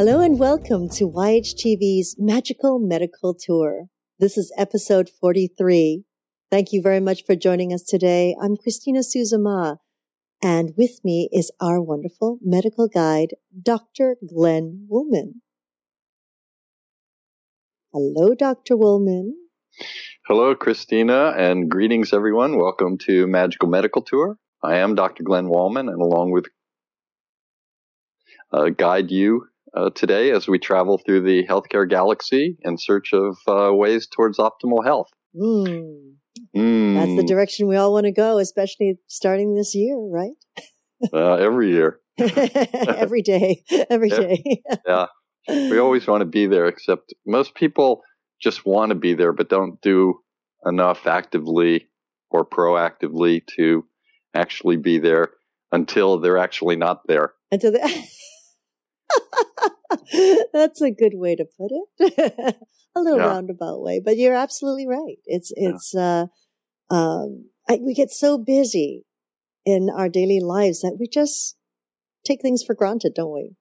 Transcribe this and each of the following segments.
Hello and welcome to YHTV's Magical Medical Tour. This is episode 43. Thank you very much for joining us today. I'm Christina Suzuma, and with me is our wonderful medical guide, Dr. Glenn Wollman. Hello, Dr. Wollman. Hello, Christina, and greetings, everyone. Welcome to Magical Medical Tour. I am Dr. Glenn Wollman, and along with uh, guide you uh, today as we travel through the healthcare galaxy in search of uh, ways towards optimal health. Mm. Mm. That's the direction we all want to go, especially starting this year, right? Uh, every year. every day. Every day. yeah. We always want to be there, except most people just want to be there, but don't do enough actively or proactively to actually be there until they're actually not there. Until they That's a good way to put it. a little yeah. roundabout way, but you're absolutely right. It's it's yeah. uh, um, I, we get so busy in our daily lives that we just take things for granted, don't we?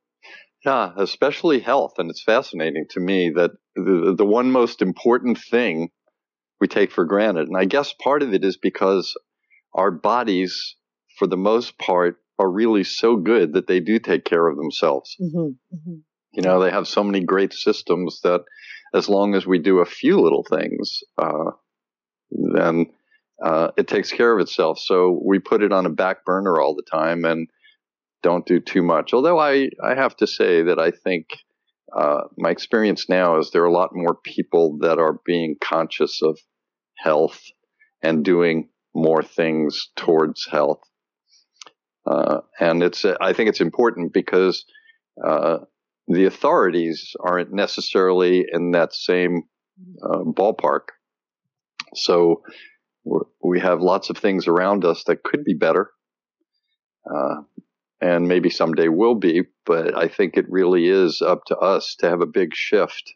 Yeah, especially health, and it's fascinating to me that the the one most important thing we take for granted, and I guess part of it is because our bodies, for the most part, are really so good that they do take care of themselves. Mm-hmm, mm-hmm. You know, they have so many great systems that as long as we do a few little things, uh, then uh, it takes care of itself. So we put it on a back burner all the time and don't do too much. Although I, I have to say that I think uh, my experience now is there are a lot more people that are being conscious of health and doing more things towards health. Uh, and it's, I think it's important because, uh, the authorities aren't necessarily in that same uh, ballpark. So we have lots of things around us that could be better. Uh, and maybe someday will be, but I think it really is up to us to have a big shift.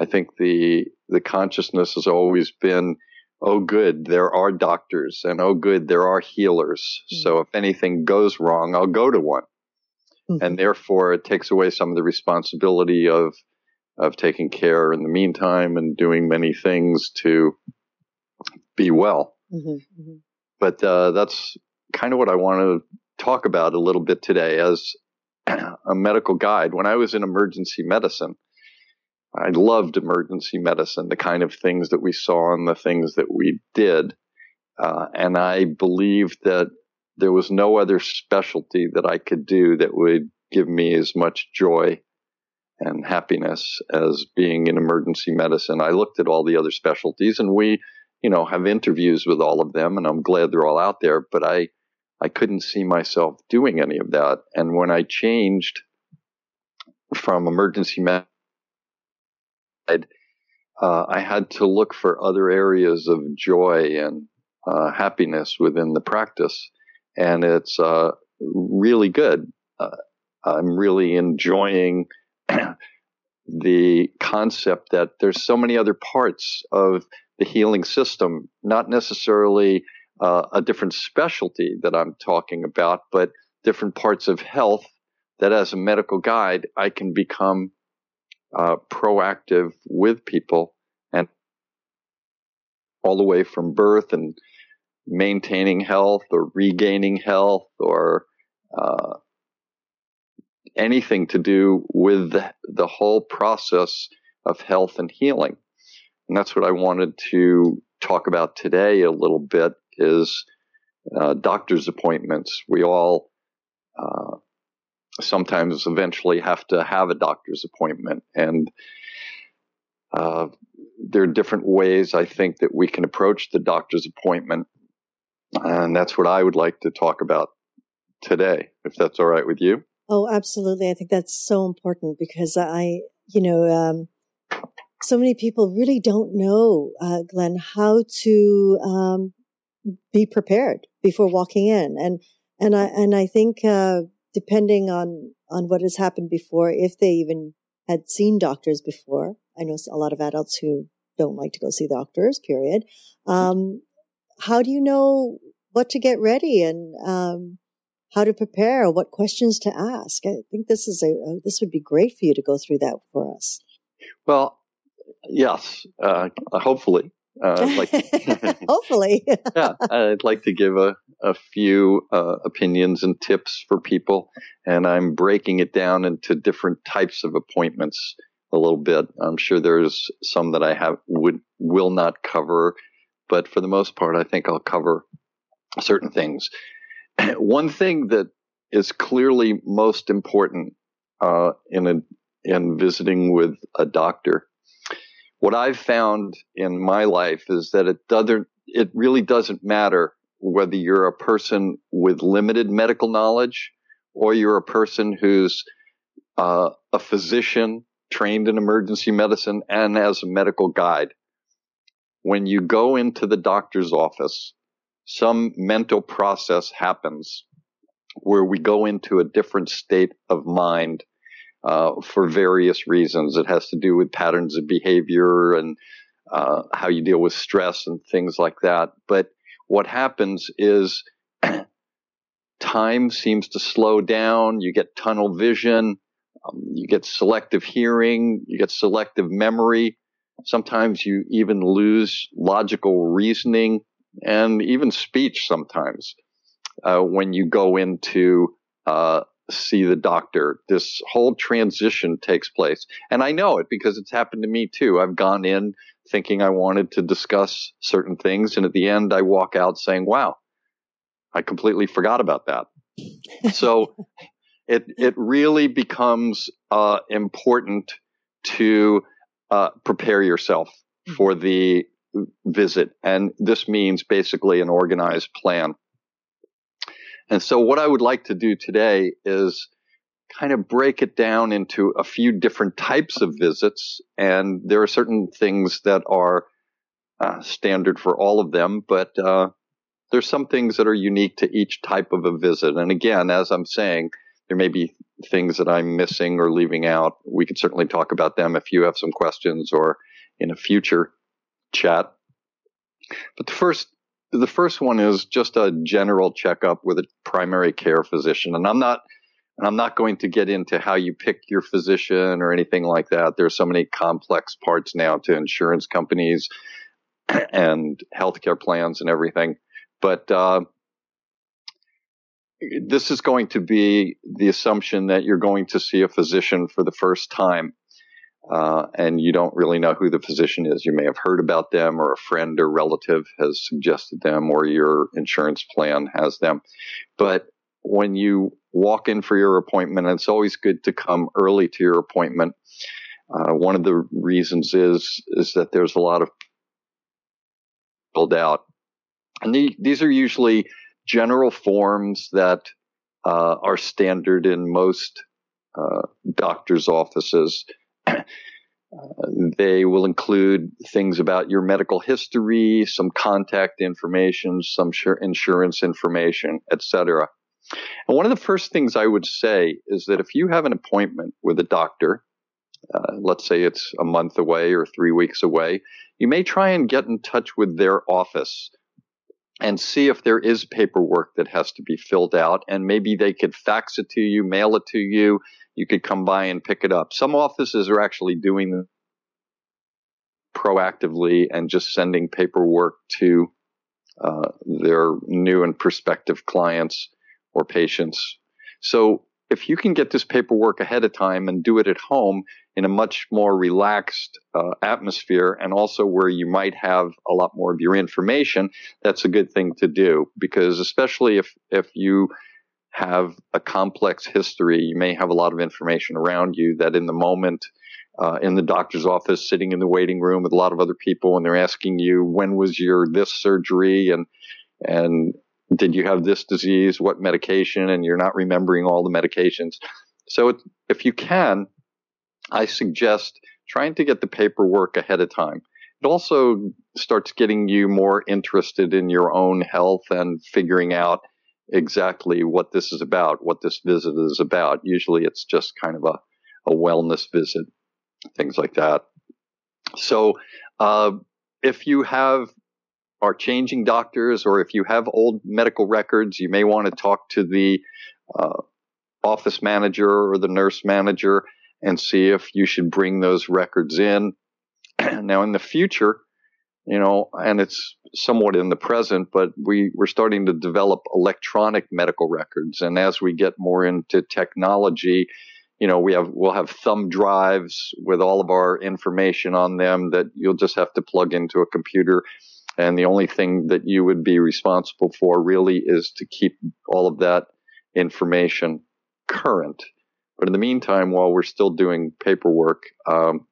I think the, the consciousness has always been, oh, good, there are doctors, and oh, good, there are healers. Mm-hmm. So if anything goes wrong, I'll go to one. Mm-hmm. And therefore, it takes away some of the responsibility of of taking care in the meantime and doing many things to be well. Mm-hmm. mm-hmm. But uh, that's kind of what I want to talk about a little bit today as a medical guide. When I was in emergency medicine, I loved emergency medicine, the kind of things that we saw and the things that we did. Uh, and I believed that there was no other specialty that I could do that would give me as much joy and happiness as being in emergency medicine. I looked at all the other specialties and we, you know, have interviews with all of them and I'm glad they're all out there, but I, I couldn't see myself doing any of that. And when I changed from emergency medicine, uh, I had to look for other areas of joy and uh, happiness within the practice and it's uh, really good. Uh, I'm really enjoying the concept that there's so many other parts of the healing system, not necessarily uh, a different specialty that I'm talking about, but different parts of health that as a medical guide, I can become uh, proactive with people and all the way from birth and maintaining health or regaining health or uh, anything to do with the, the, whole process of health and healing. And that's what I wanted to talk about today a little bit is uh, doctor's appointments. We all uh, sometimes eventually have to have a doctor's appointment and uh, there are different ways I think that we can approach the doctor's appointment and that's what I would like to talk about today, if that's all right with you. Oh, absolutely. I think that's so important because I, you know, um, so many people really don't know, uh, Glenn, how to um, be prepared before walking in, and and I and I think uh, depending on on what has happened before, if they even had seen doctors before, I know a lot of adults who don't like to go see doctors. Period. Um, how do you know what to get ready and um, how to prepare, what questions to ask. I think this is a, this would be great for you to go through that for us. Well, yes, uh, hopefully. Uh, like hopefully. yeah, I'd like to give a, a few uh, opinions and tips for people, and I'm breaking it down into different types of appointments a little bit. I'm sure there's some that I have would will not cover, but for the most part, I think I'll cover certain things. One thing that is clearly most important uh, in a, in visiting with a doctor, what I've found in my life is that it doesn't it really doesn't matter whether you're a person with limited medical knowledge or you're a person who's uh, a physician trained in emergency medicine and as a medical guide. When you go into the doctor's office, some mental process happens where we go into a different state of mind uh, for various reasons. It has to do with patterns of behavior and uh, how you deal with stress and things like that. But what happens is time seems to slow down. You get tunnel vision. Um, you get selective hearing. You get selective memory. Sometimes you even lose logical reasoning and even speech sometimes uh, when you go into uh, see the doctor. This whole transition takes place. And I know it because it's happened to me too. I've gone in thinking I wanted to discuss certain things. And at the end, I walk out saying, wow, I completely forgot about that. so it, it really becomes uh, important to uh, prepare yourself hmm. for the visit. And this means basically an organized plan. And so what I would like to do today is kind of break it down into a few different types of visits. And there are certain things that are uh, standard for all of them, but uh, there's some things that are unique to each type of a visit. And again, as I'm saying, there may be things that I'm missing or leaving out. We could certainly talk about them if you have some questions or in a future chat. But the first the first one is just a general checkup with a primary care physician. And I'm not and I'm not going to get into how you pick your physician or anything like that. There's so many complex parts now to insurance companies and healthcare plans and everything. But uh, this is going to be the assumption that you're going to see a physician for the first time uh, and you don't really know who the physician is. You may have heard about them, or a friend or relative has suggested them, or your insurance plan has them. But when you walk in for your appointment, it's always good to come early to your appointment. Uh, one of the reasons is is that there's a lot of filled out, and the, these are usually general forms that uh, are standard in most uh, doctors' offices. Uh, they will include things about your medical history, some contact information, some insurance information, etc. And one of the first things I would say is that if you have an appointment with a doctor, uh, let's say it's a month away or three weeks away, you may try and get in touch with their office and see if there is paperwork that has to be filled out. And maybe they could fax it to you, mail it to you, you could come by and pick it up. Some offices are actually doing proactively and just sending paperwork to uh, their new and prospective clients or patients. So if you can get this paperwork ahead of time and do it at home in a much more relaxed uh, atmosphere and also where you might have a lot more of your information, that's a good thing to do because especially if, if you have a complex history. You may have a lot of information around you that in the moment, uh, in the doctor's office, sitting in the waiting room with a lot of other people, and they're asking you, when was your this surgery? And, and did you have this disease? What medication? And you're not remembering all the medications. So it, if you can, I suggest trying to get the paperwork ahead of time. It also starts getting you more interested in your own health and figuring out exactly what this is about, what this visit is about. Usually it's just kind of a, a wellness visit, things like that. So, uh, if you have are changing doctors or if you have old medical records, you may want to talk to the uh, office manager or the nurse manager and see if you should bring those records in. now, in the future, you know, and it's somewhat in the present, but we, we're starting to develop electronic medical records. And as we get more into technology, you know, we have, we'll have thumb drives with all of our information on them that you'll just have to plug into a computer. And the only thing that you would be responsible for really is to keep all of that information current. But in the meantime, while we're still doing paperwork, um,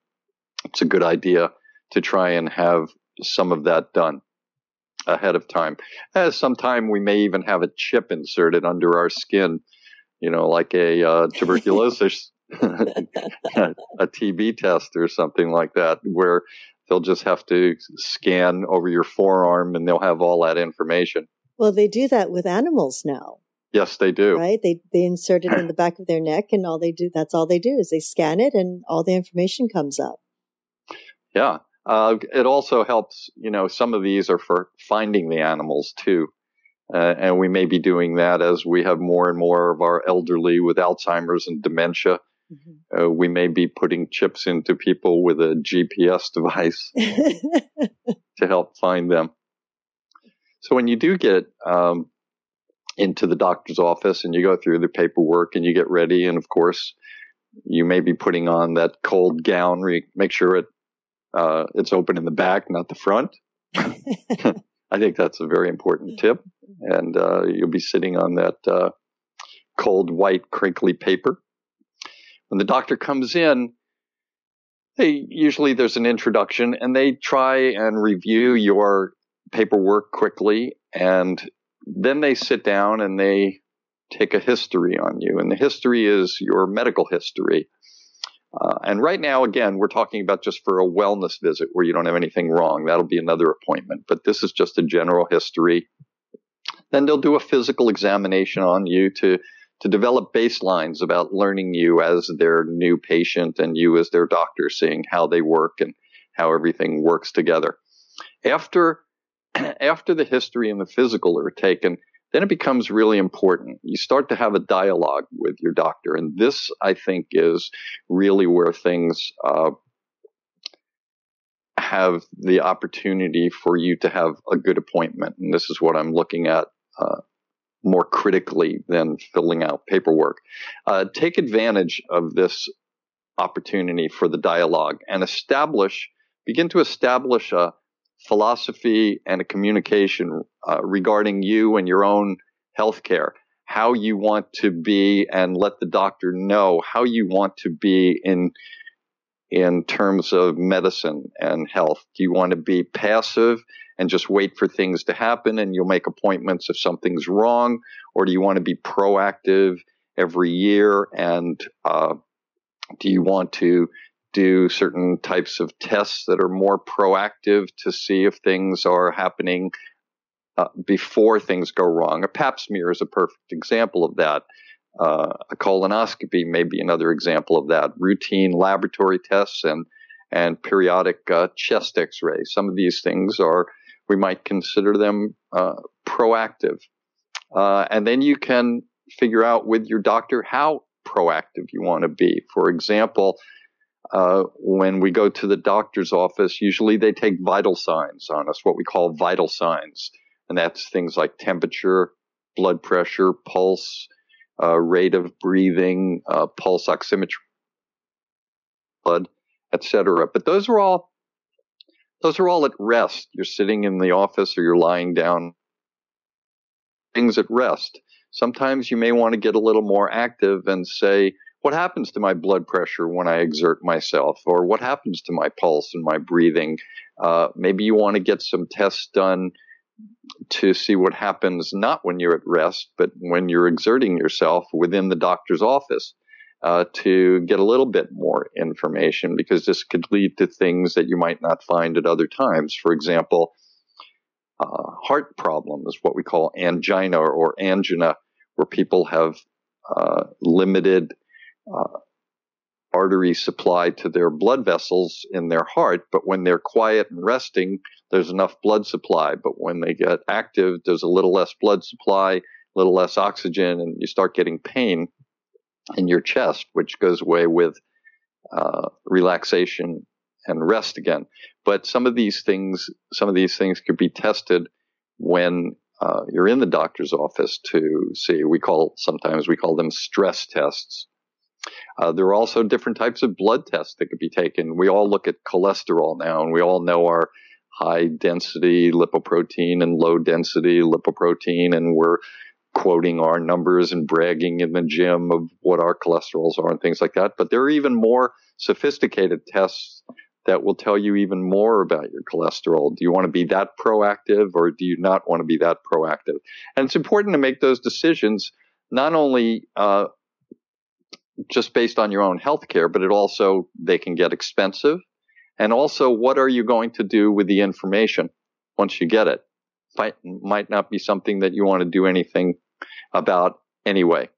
it's a good idea to try and have some of that done ahead of time. As sometime we may even have a chip inserted under our skin, you know, like a uh, tuberculosis, a TB test or something like that, where they'll just have to scan over your forearm and they'll have all that information. Well, they do that with animals now. Yes, they do. Right? They they insert it in the back of their neck, and all they do that's all they do is they scan it, and all the information comes up. Yeah, uh, it also helps. You know, some of these are for finding the animals too, uh, and we may be doing that as we have more and more of our elderly with Alzheimer's and dementia. Mm-hmm. Uh, we may be putting chips into people with a GPS device to help find them. So when you do get um, into the doctor's office and you go through the paperwork and you get ready. And of course, you may be putting on that cold gown. Re- make sure it uh, it's open in the back, not the front. I think that's a very important tip. And uh, you'll be sitting on that uh, cold, white, crinkly paper. When the doctor comes in, they usually there's an introduction and they try and review your paperwork quickly and then they sit down and they take a history on you. And the history is your medical history. Uh, and right now, again, we're talking about just for a wellness visit where you don't have anything wrong. That'll be another appointment. But this is just a general history. Then they'll do a physical examination on you to to develop baselines about learning you as their new patient and you as their doctor, seeing how they work and how everything works together. After after the history and the physical are taken, then it becomes really important. You start to have a dialogue with your doctor. And this, I think, is really where things uh, have the opportunity for you to have a good appointment. And this is what I'm looking at uh, more critically than filling out paperwork. Uh, take advantage of this opportunity for the dialogue and establish, begin to establish a, philosophy and a communication uh, regarding you and your own healthcare, how you want to be, and let the doctor know how you want to be in in terms of medicine and health. Do you want to be passive and just wait for things to happen and you'll make appointments if something's wrong, or do you want to be proactive every year and uh, do you want to do certain types of tests that are more proactive to see if things are happening uh, before things go wrong. A pap smear is a perfect example of that. Uh, a colonoscopy may be another example of that. Routine laboratory tests and and periodic uh, chest X-rays. Some of these things are we might consider them uh, proactive, uh, and then you can figure out with your doctor how proactive you want to be. For example, uh, when we go to the doctor's office, usually they take vital signs on us, what we call vital signs. And that's things like temperature, blood pressure, pulse, uh, rate of breathing, uh, pulse oximetry, blood, etc. But those are all those are all at rest. You're sitting in the office or you're lying down. Things at rest. Sometimes you may want to get a little more active and say, what happens to my blood pressure when I exert myself, or what happens to my pulse and my breathing. Uh, maybe you want to get some tests done to see what happens not when you're at rest, but when you're exerting yourself within the doctor's office. Uh, to get a little bit more information because this could lead to things that you might not find at other times. For example, uh, heart problems, what we call angina or angina, where people have uh, limited uh, artery supply to their blood vessels in their heart. But when they're quiet and resting, there's enough blood supply. But when they get active, there's a little less blood supply, a little less oxygen, and you start getting pain in your chest, which goes away with uh, relaxation and rest again. But some of these things, some of these things could be tested when uh, you're in the doctor's office to see. We call sometimes we call them stress tests. Uh, there are also different types of blood tests that could be taken. We all look at cholesterol now, and we all know our high density lipoprotein and low density lipoprotein, and we're quoting our numbers and bragging in the gym of what our cholesterols are and things like that. But there are even more sophisticated tests that will tell you even more about your cholesterol. Do you want to be that proactive or do you not want to be that proactive? And it's important to make those decisions not only uh, just based on your own health care, but it also they can get expensive. And also, what are you going to do with the information once you get it? Might, might not be something that you want to do anything about anyway.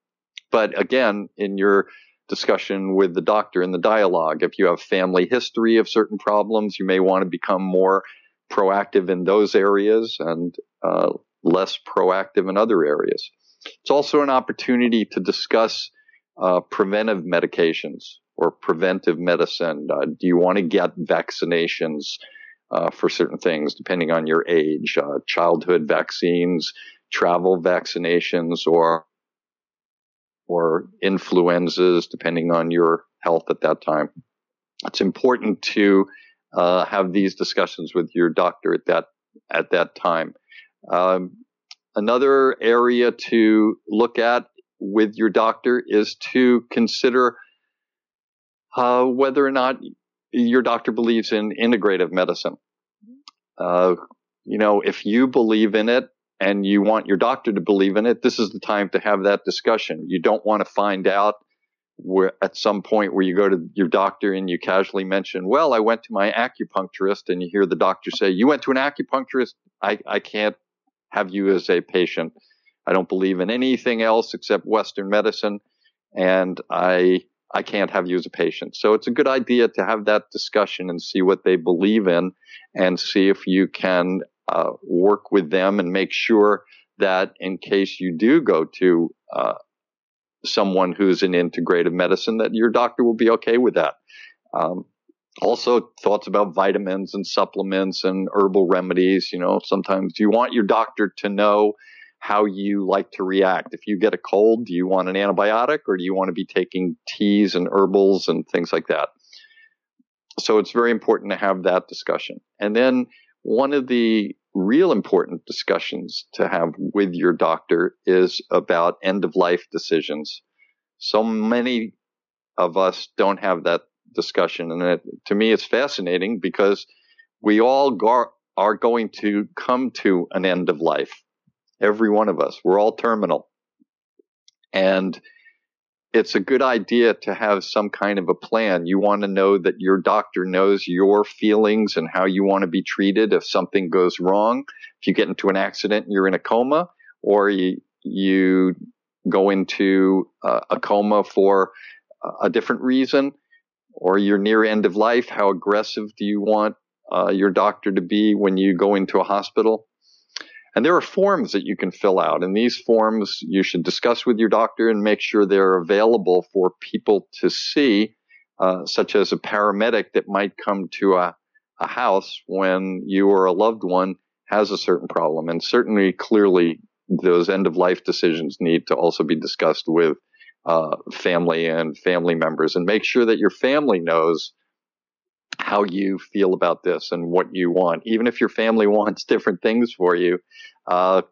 But again, in your discussion with the doctor in the dialogue. If you have family history of certain problems, you may want to become more proactive in those areas and uh, less proactive in other areas. It's also an opportunity to discuss uh, preventive medications or preventive medicine. Uh, do you want to get vaccinations uh, for certain things, depending on your age? Uh, childhood vaccines, travel vaccinations, or or influenzas, depending on your health at that time. It's important to uh, have these discussions with your doctor at that at that time. Um, another area to look at with your doctor is to consider uh, whether or not your doctor believes in integrative medicine. Uh, you know, if you believe in it, and you want your doctor to believe in it, this is the time to have that discussion. You don't want to find out where at some point where you go to your doctor and you casually mention, well, I went to my acupuncturist and you hear the doctor say, you went to an acupuncturist. I, I can't have you as a patient. I don't believe in anything else except Western medicine and I, I can't have you as a patient. So it's a good idea to have that discussion and see what they believe in and see if you can uh, work with them and make sure that in case you do go to uh, someone who's in integrative medicine, that your doctor will be okay with that. Um, also, thoughts about vitamins and supplements and herbal remedies. You know, sometimes you want your doctor to know how you like to react. If you get a cold, do you want an antibiotic or do you want to be taking teas and herbals and things like that? So it's very important to have that discussion. And then one of the real important discussions to have with your doctor is about end of life decisions. So many of us don't have that discussion. And it, to me, it's fascinating because we all go- are going to come to an end of life. Every one of us. We're all terminal. And it's a good idea to have some kind of a plan. You want to know that your doctor knows your feelings and how you want to be treated if something goes wrong. If you get into an accident and you're in a coma, or you, you go into uh, a coma for a different reason, or you're near end of life, how aggressive do you want uh, your doctor to be when you go into a hospital? And there are forms that you can fill out. And these forms you should discuss with your doctor and make sure they're available for people to see, uh, such as a paramedic that might come to a, a house when you or a loved one has a certain problem. And certainly, clearly, those end of life decisions need to also be discussed with uh, family and family members and make sure that your family knows how you feel about this and what you want. Even if your family wants different things for you, uh,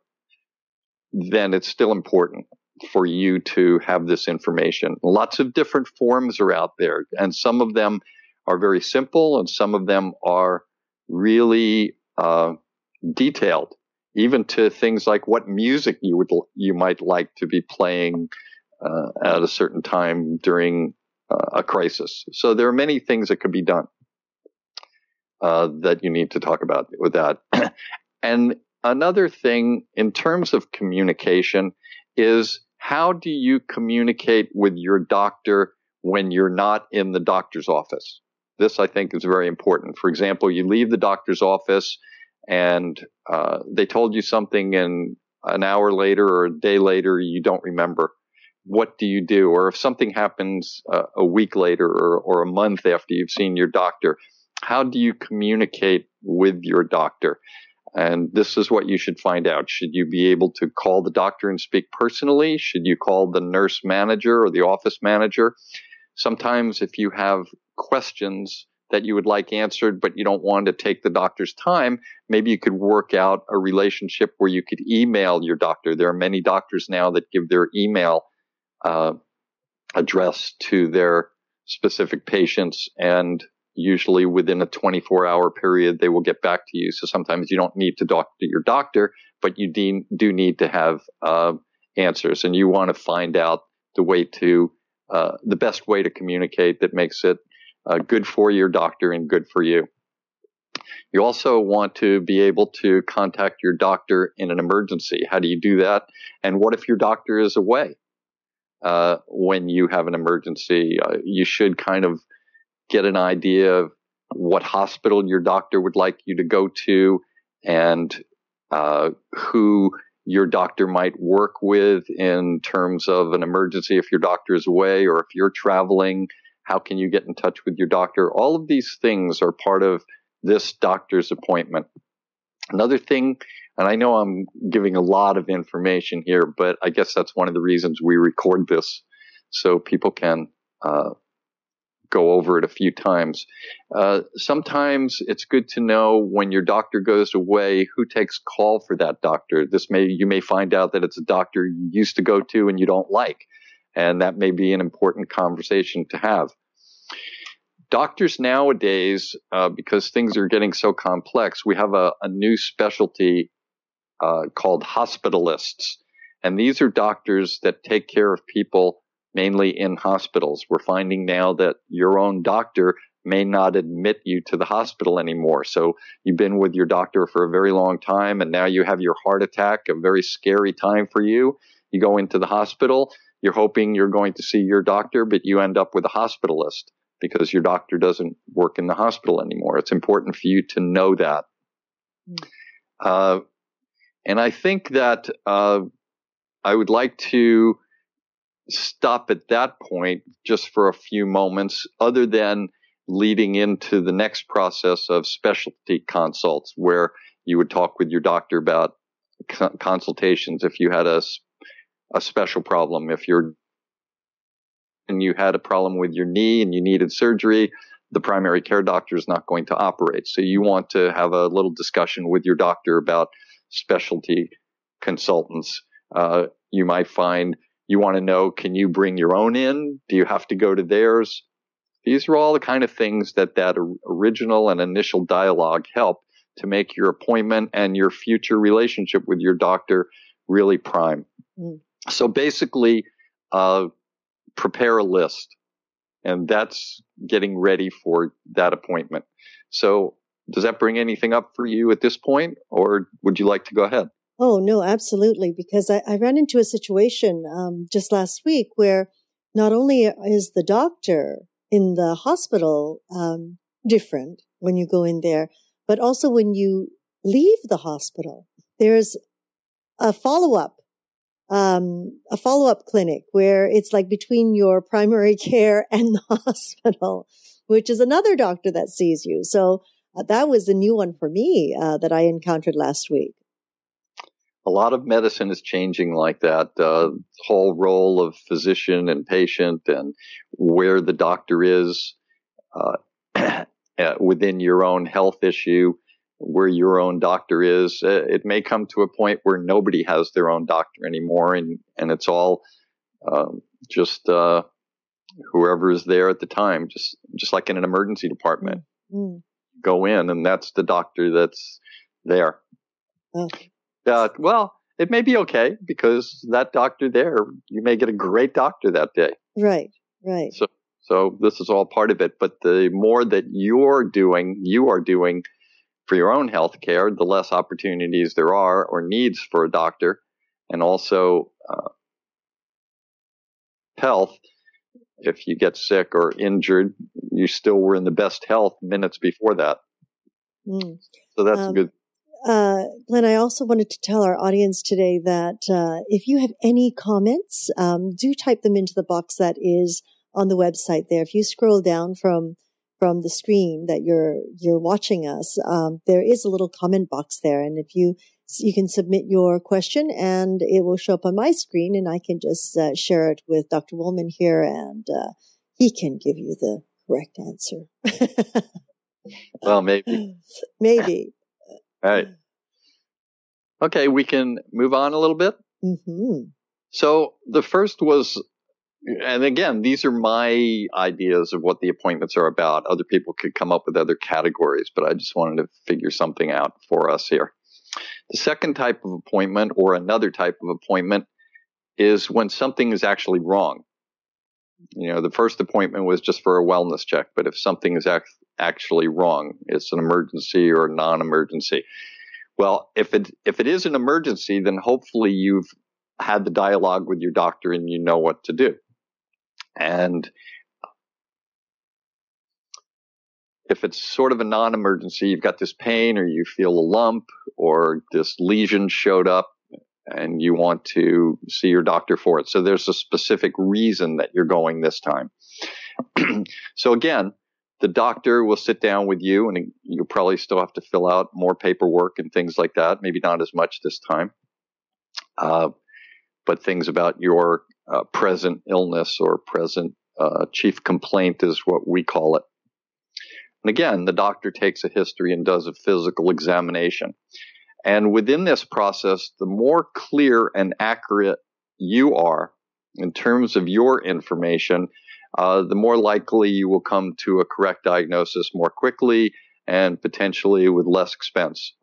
then it's still important for you to have this information. Lots of different forms are out there, and some of them are very simple, and some of them are really uh, detailed, even to things like what music you would you might like to be playing uh, at a certain time during uh, a crisis. So there are many things that could be done uh, that you need to talk about with that. and another thing in terms of communication is how do you communicate with your doctor when you're not in the doctor's office. This, I think, is very important. For example, you leave the doctor's office and uh, they told you something, and an hour later or a day later, you don't remember. What do you do? Or if something happens uh, a week later or, or a month after you've seen your doctor, how do you communicate with your doctor? And this is what you should find out. Should you be able to call the doctor and speak personally? Should you call the nurse manager or the office manager? Sometimes if you have questions that you would like answered, but you don't want to take the doctor's time, maybe you could work out a relationship where you could email your doctor. There are many doctors now that give their email uh, address to their specific patients and usually within a 24 hour period, they will get back to you. So sometimes you don't need to talk to your doctor, but you de- do need to have uh, answers and you want to find out the way to, uh, the best way to communicate that makes it uh, good for your doctor and good for you. You also want to be able to contact your doctor in an emergency. How do you do that? And what if your doctor is away? Uh, when you have an emergency, uh, you should kind of get an idea of what hospital your doctor would like you to go to and uh, who your doctor might work with in terms of an emergency if your doctor is away or if you're traveling. How can you get in touch with your doctor? All of these things are part of this doctor's appointment. Another thing, and I know I'm giving a lot of information here, but I guess that's one of the reasons we record this so people can uh, go over it a few times. Uh, sometimes it's good to know when your doctor goes away who takes call for that doctor. This may you may find out that it's a doctor you used to go to and you don't like, and that may be an important conversation to have. Doctors nowadays, uh, because things are getting so complex, we have a, a new specialty uh, called hospitalists, and these are doctors that take care of people mainly in hospitals. We're finding now that your own doctor may not admit you to the hospital anymore. So you've been with your doctor for a very long time and now you have your heart attack, a very scary time for you. You go into the hospital, you're hoping you're going to see your doctor, but you end up with a hospitalist because your doctor doesn't work in the hospital anymore. It's important for you to know that. Mm. Uh, and I think that uh, I would like to stop at that point just for a few moments, other than leading into the next process of specialty consults, where you would talk with your doctor about co- consultations if you had a, a special problem, if you're and you had a problem with your knee and you needed surgery, the primary care doctor is not going to operate. So you want to have a little discussion with your doctor about specialty consultants. Uh, you might find you want to know, can you bring your own in? Do you have to go to theirs? These are all the kind of things that that original and initial dialogue help to make your appointment and your future relationship with your doctor really prime. Mm. So basically, uh, prepare a list and that's getting ready for that appointment. So does that bring anything up for you at this point or would you like to go ahead? Oh, no, absolutely. Because I, I ran into a situation um, just last week where not only is the doctor in the hospital um, different when you go in there, but also when you leave the hospital, there's a follow up, um, a follow up clinic where it's like between your primary care and the hospital, which is another doctor that sees you. So uh, that was a new one for me uh, that I encountered last week a lot of medicine is changing like that. Uh, whole role of physician and patient and where the doctor is uh, within your own health issue, where your own doctor is. Uh, it may come to a point where nobody has their own doctor anymore, and and it's all um, just uh, whoever is there at the time. Just just like in an emergency department, mm. go in, and that's the doctor that's there. Okay. Uh, well, it may be okay because that doctor there, you may get a great doctor that day. Right, right. So, so this is all part of it. But the more that you're doing, you are doing for your own health care, the less opportunities there are or needs for a doctor. And also, uh, health, if you get sick or injured, you still were in the best health minutes before that. Mm. So that's um, good. Uh, Glenn, I also wanted to tell our audience today that uh, if you have any comments, um, do type them into the box that is on the website there. If you scroll down from from the screen that you're you're watching us, um, there is a little comment box there, and if you you can submit your question and it will show up on my screen, and I can just uh, share it with Dr. Wollman here, and uh, he can give you the correct answer. well, maybe. maybe. All right. Okay, we can move on a little bit. Mm-hmm. So the first was, and again, these are my ideas of what the appointments are about. Other people could come up with other categories, but I just wanted to figure something out for us here. The second type of appointment or another type of appointment is when something is actually wrong. You know, the first appointment was just for a wellness check, but if something is ac- actually wrong, it's an emergency or non-emergency. Well, if it if it is an emergency, then hopefully you've had the dialogue with your doctor and you know what to do. And if it's sort of a non-emergency, you've got this pain or you feel a lump or this lesion showed up and you want to see your doctor for it. So there's a specific reason that you're going this time. so again, the doctor will sit down with you and you'll probably still have to fill out more paperwork and things like that. Maybe not as much this time. Uh, but things about your uh, present illness or present uh, chief complaint is what we call it. And again, the doctor takes a history and does a physical examination. And within this process, the more clear and accurate you are in terms of your information, uh, the more likely you will come to a correct diagnosis more quickly and potentially with less expense.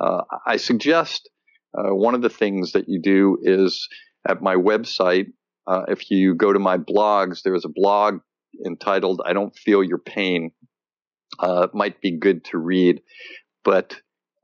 Uh, I suggest uh, one of the things that you do is at my website, uh, if you go to my blogs, there's a blog entitled I Don't Feel Your Pain uh, might be good to read. But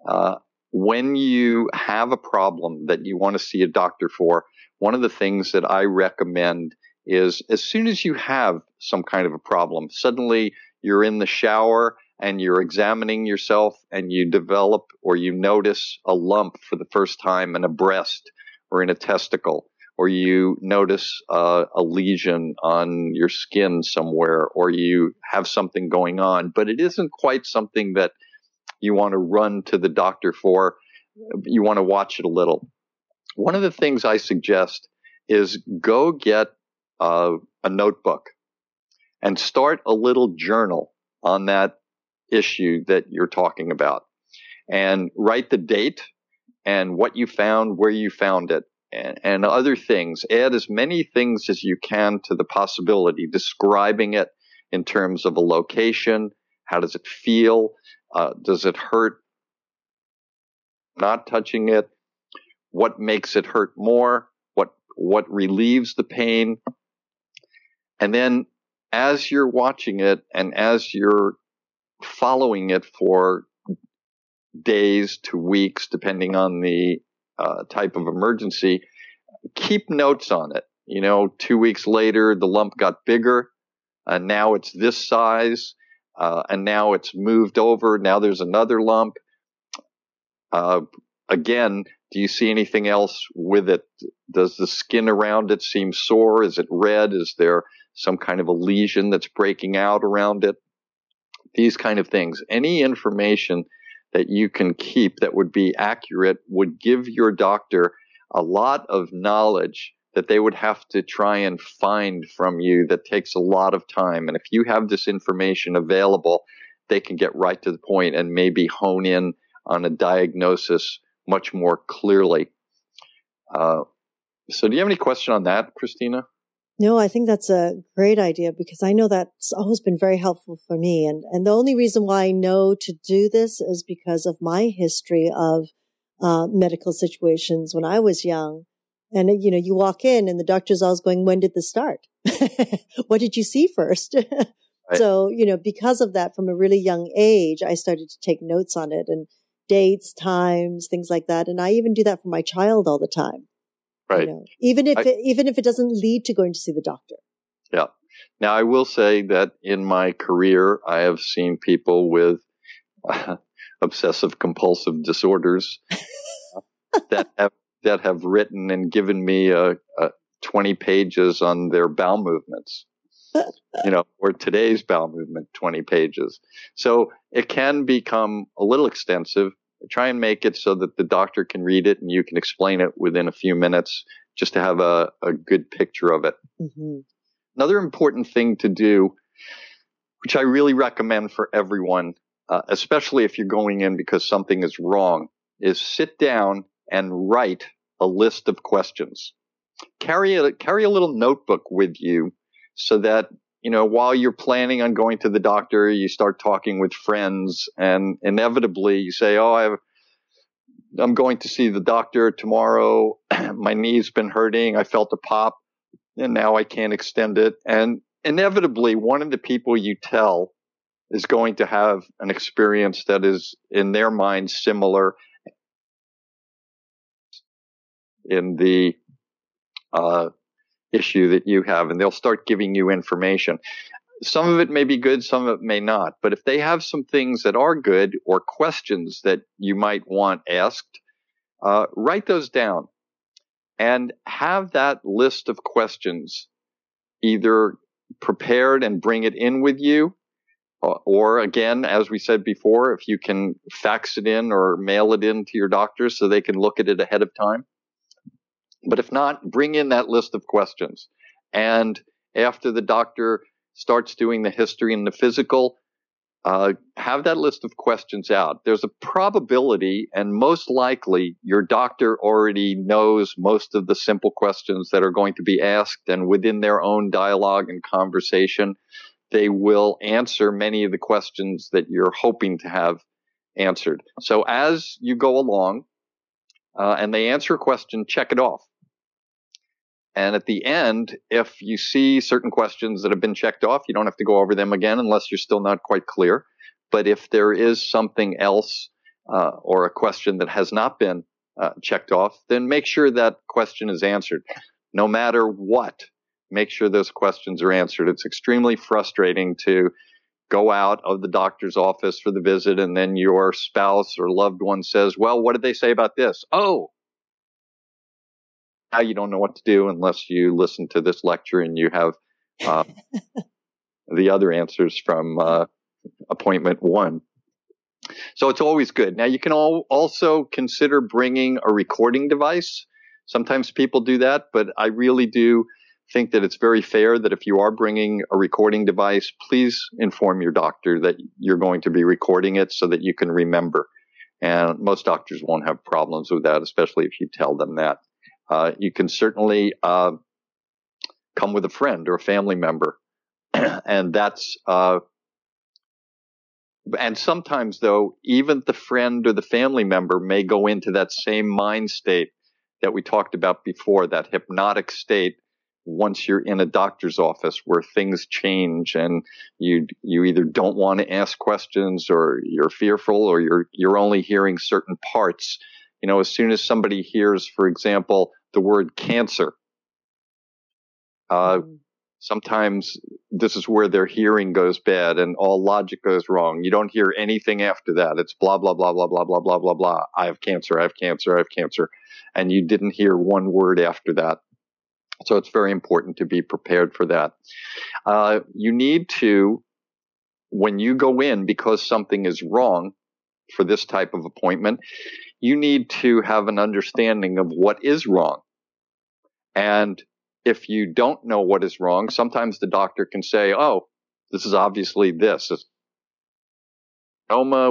uh, when you have a problem that you want to see a doctor for, one of the things that I recommend is as soon as you have some kind of a problem, suddenly you're in the shower and you're examining yourself and you develop or you notice a lump for the first time in a breast or in a testicle or you notice uh, a lesion on your skin somewhere, or you have something going on, but it isn't quite something that you want to run to the doctor for. You want to watch it a little. One of the things I suggest is go get uh, a notebook and start a little journal on that issue that you're talking about and write the date and what you found, where you found it, and, and other things. Add as many things as you can to the possibility, describing it in terms of a location. How does it feel? Uh, does it hurt? Not touching it. What makes it hurt more? What what relieves the pain? And then, as you're watching it and as you're following it for days to weeks, depending on the uh, type of emergency, keep notes on it. You know, two weeks later, the lump got bigger, and now it's this size, uh, and now it's moved over. Now there's another lump. Uh, again, do you see anything else with it? Does the skin around it seem sore? Is it red? Is there some kind of a lesion that's breaking out around it? These kind of things. Any information that you can keep that would be accurate would give your doctor a lot of knowledge that they would have to try and find from you that takes a lot of time. And if you have this information available, they can get right to the point and maybe hone in on a diagnosis much more clearly. Uh, so, do you have any question on that, Christina? No, I think that's a great idea because I know that's always been very helpful for me. And, and the only reason why I know to do this is because of my history of uh, medical situations when I was young. And, you know, you walk in and the doctor's always going, when did this start? what did you see first? right. So, you know, because of that, from a really young age, I started to take notes on it and dates, times, things like that. And I even do that for my child all the time. Right. You know, even if I, it, even if it doesn't lead to going to see the doctor. Yeah. Now, I will say that in my career, I have seen people with uh, obsessive compulsive disorders that have that have written and given me a, a 20 pages on their bowel movements. you know, or today's bowel movement, 20 pages. So it can become a little extensive. Try and make it so that the doctor can read it and you can explain it within a few minutes just to have a, a good picture of it. Mm-hmm. Another important thing to do, which I really recommend for everyone, uh, especially if you're going in because something is wrong, is sit down and write a list of questions. Carry a, carry a little notebook with you so that, you know, while you're planning on going to the doctor, you start talking with friends and inevitably you say, Oh, I have, I'm going to see the doctor tomorrow. My knee's been hurting. I felt a pop and now I can't extend it. And inevitably one of the people you tell is going to have an experience that is in their mind similar in the uh, issue that you have, and they'll start giving you information. Some of it may be good, some of it may not. But if they have some things that are good or questions that you might want asked, uh, write those down and have that list of questions either prepared and bring it in with you or again, as we said before, if you can fax it in or mail it in to your doctors so they can look at it ahead of time. But if not, bring in that list of questions. And after the doctor starts doing the history and the physical, uh, have that list of questions out. There's a probability, and most likely, your doctor already knows most of the simple questions that are going to be asked, and within their own dialogue and conversation, they will answer many of the questions that you're hoping to have answered. So as you go along, uh, and they answer a question, check it off. And at the end, if you see certain questions that have been checked off, you don't have to go over them again unless you're still not quite clear. But if there is something else uh, or a question that has not been uh, checked off, then make sure that question is answered. No matter what, make sure those questions are answered. It's extremely frustrating to go out of the doctor's office for the visit and then your spouse or loved one says, well, what did they say about this? Oh, now you don't know what to do unless you listen to this lecture and you have uh, the other answers from uh, appointment one. So it's always good. Now you can all also consider bringing a recording device. Sometimes people do that, but I really do think that it's very fair that if you are bringing a recording device, please inform your doctor that you're going to be recording it so that you can remember. And most doctors won't have problems with that, especially if you tell them that. Uh, you can certainly uh, come with a friend or a family member, and that's. Uh, and sometimes, though, even the friend or the family member may go into that same mind state that we talked about before, that hypnotic state once you're in a doctor's office where things change and you you either don't want to ask questions or you're fearful or you're you're only hearing certain parts you know as soon as somebody hears for example the word cancer. Uh, mm. Sometimes this is where their hearing goes bad and all logic goes wrong. You don't hear anything after that. It's blah, blah, blah, blah, blah, blah, blah, blah, blah. I have cancer. I have cancer. I have cancer. And you didn't hear one word after that. So it's very important to be prepared for that. Uh, you need to, when you go in because something is wrong for this type of appointment, you need to have an understanding of what is wrong. And if you don't know what is wrong, sometimes the doctor can say, Oh, this is obviously this. It's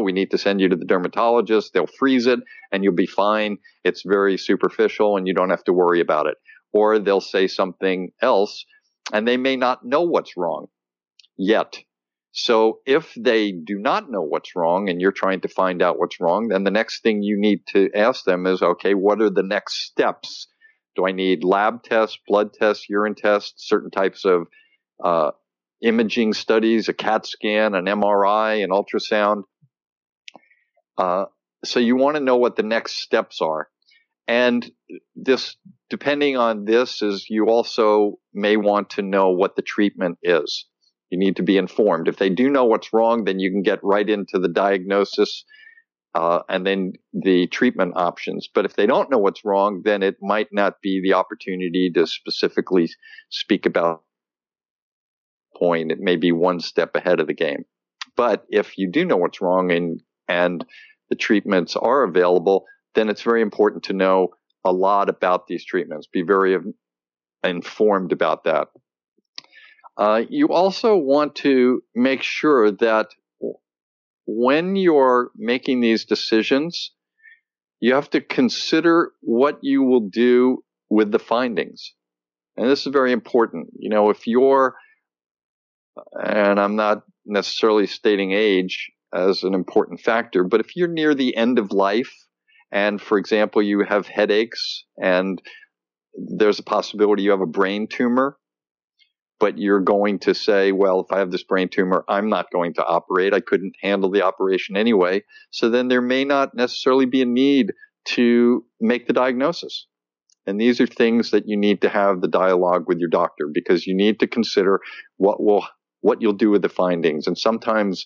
we need to send you to the dermatologist. They'll freeze it and you'll be fine. It's very superficial and you don't have to worry about it. Or they'll say something else and they may not know what's wrong yet. So if they do not know what's wrong and you're trying to find out what's wrong, then the next thing you need to ask them is, okay, what are the next steps? Do I need lab tests, blood tests, urine tests, certain types of uh, imaging studies, a CAT scan, an MRI, an ultrasound? Uh, so you want to know what the next steps are. And this depending on this is you also may want to know what the treatment is. You need to be informed. If they do know what's wrong, then you can get right into the diagnosis uh, and then the treatment options. But if they don't know what's wrong, then it might not be the opportunity to specifically speak about point. It may be one step ahead of the game. But if you do know what's wrong and and the treatments are available, then it's very important to know a lot about these treatments. Be very informed about that. Uh, you also want to make sure that when you're making these decisions, you have to consider what you will do with the findings. And this is very important. You know, if you're, and I'm not necessarily stating age as an important factor, but if you're near the end of life, and for example, you have headaches and there's a possibility you have a brain tumor, but you're going to say, well, if I have this brain tumor, I'm not going to operate. I couldn't handle the operation anyway. So then there may not necessarily be a need to make the diagnosis. And these are things that you need to have the dialogue with your doctor because you need to consider what will, what you'll do with the findings. And sometimes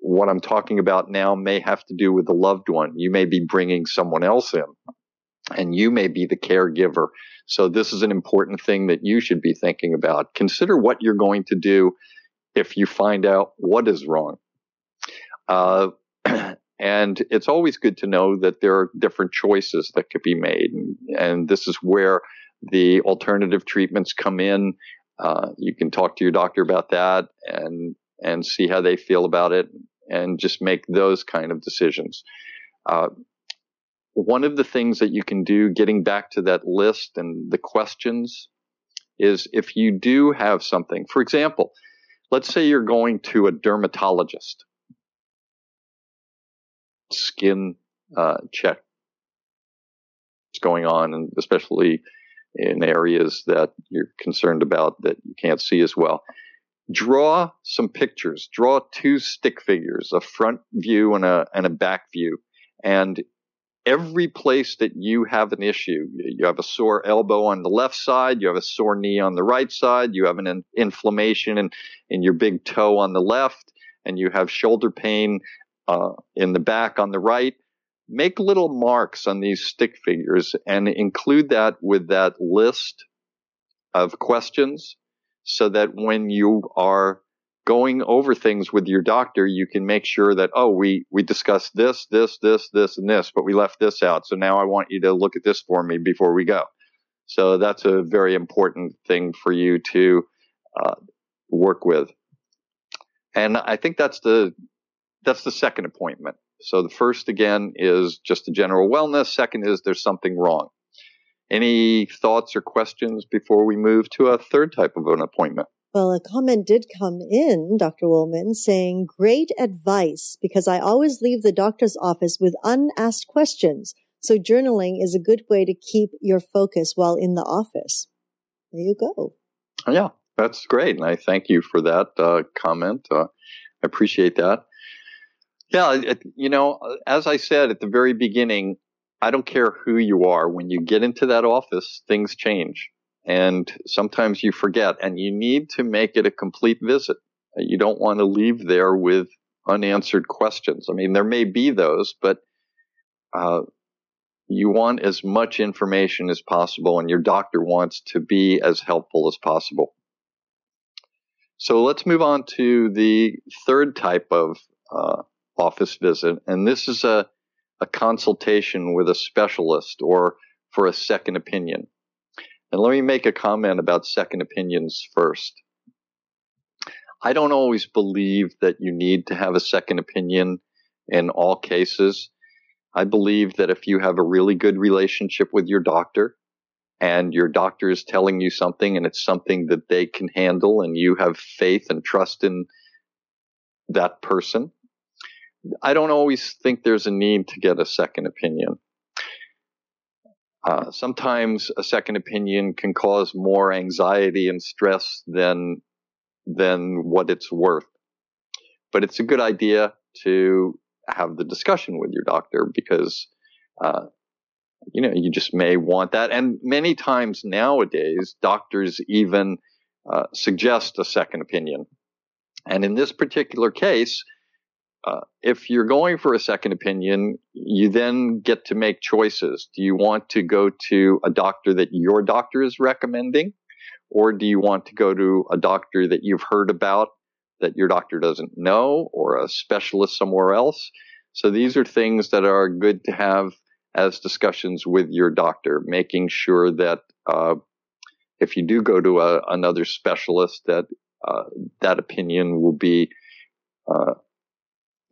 what I'm talking about now may have to do with the loved one. You may be bringing someone else in and you may be the caregiver. So this is an important thing that you should be thinking about. Consider what you're going to do if you find out what is wrong. Uh, and it's always good to know that there are different choices that could be made. And, and this is where the alternative treatments come in. Uh, you can talk to your doctor about that and, and see how they feel about it and just make those kind of decisions. Uh, one of the things that you can do, getting back to that list and the questions, is if you do have something, for example, let's say you're going to a dermatologist, skin uh, check what's going on, and especially in areas that you're concerned about that you can't see as well. Draw some pictures. Draw two stick figures, a front view and a and a back view, and every place that you have an issue. You have a sore elbow on the left side, you have a sore knee on the right side, you have an in- inflammation in, in your big toe on the left, and you have shoulder pain uh, in the back on the right. Make little marks on these stick figures and include that with that list of questions so that when you are going over things with your doctor, you can make sure that, oh, we, we discussed this, this, this, this, and this, but we left this out. So now I want you to look at this for me before we go. So that's a very important thing for you to uh, work with. And I think that's the, that's the second appointment. So the first again is just a general wellness. Second is there's something wrong. Any thoughts or questions before we move to a third type of an appointment? Well, a comment did come in, Dr. Wollman, saying, great advice because I always leave the doctor's office with unasked questions. So journaling is a good way to keep your focus while in the office. There you go. Yeah, that's great. And I thank you for that uh, comment. Uh, I appreciate that. Yeah, you know, as I said at the very beginning, I don't care who you are. When you get into that office, things change and sometimes you forget and you need to make it a complete visit. You don't want to leave there with unanswered questions. I mean, there may be those, but uh, you want as much information as possible, and your doctor wants to be as helpful as possible. So let's move on to the third type of uh, office visit, and this is a, a consultation with a specialist or for a second opinion. And let me make a comment about second opinions first. I don't always believe that you need to have a second opinion in all cases. I believe that if you have a really good relationship with your doctor and your doctor is telling you something and it's something that they can handle and you have faith and trust in that person, I don't always think there's a need to get a second opinion. Uh, sometimes a second opinion can cause more anxiety and stress than than what it's worth. But it's a good idea to have the discussion with your doctor because uh, you know, you just may want that. And many times nowadays, doctors even uh, suggest a second opinion. And in this particular case, uh, if you're going for a second opinion, you then get to make choices. Do you want to go to a doctor that your doctor is recommending? Or do you want to go to a doctor that you've heard about that your doctor doesn't know or a specialist somewhere else? So these are things that are good to have as discussions with your doctor, making sure that uh, if you do go to a, another specialist, that uh, that opinion will be uh,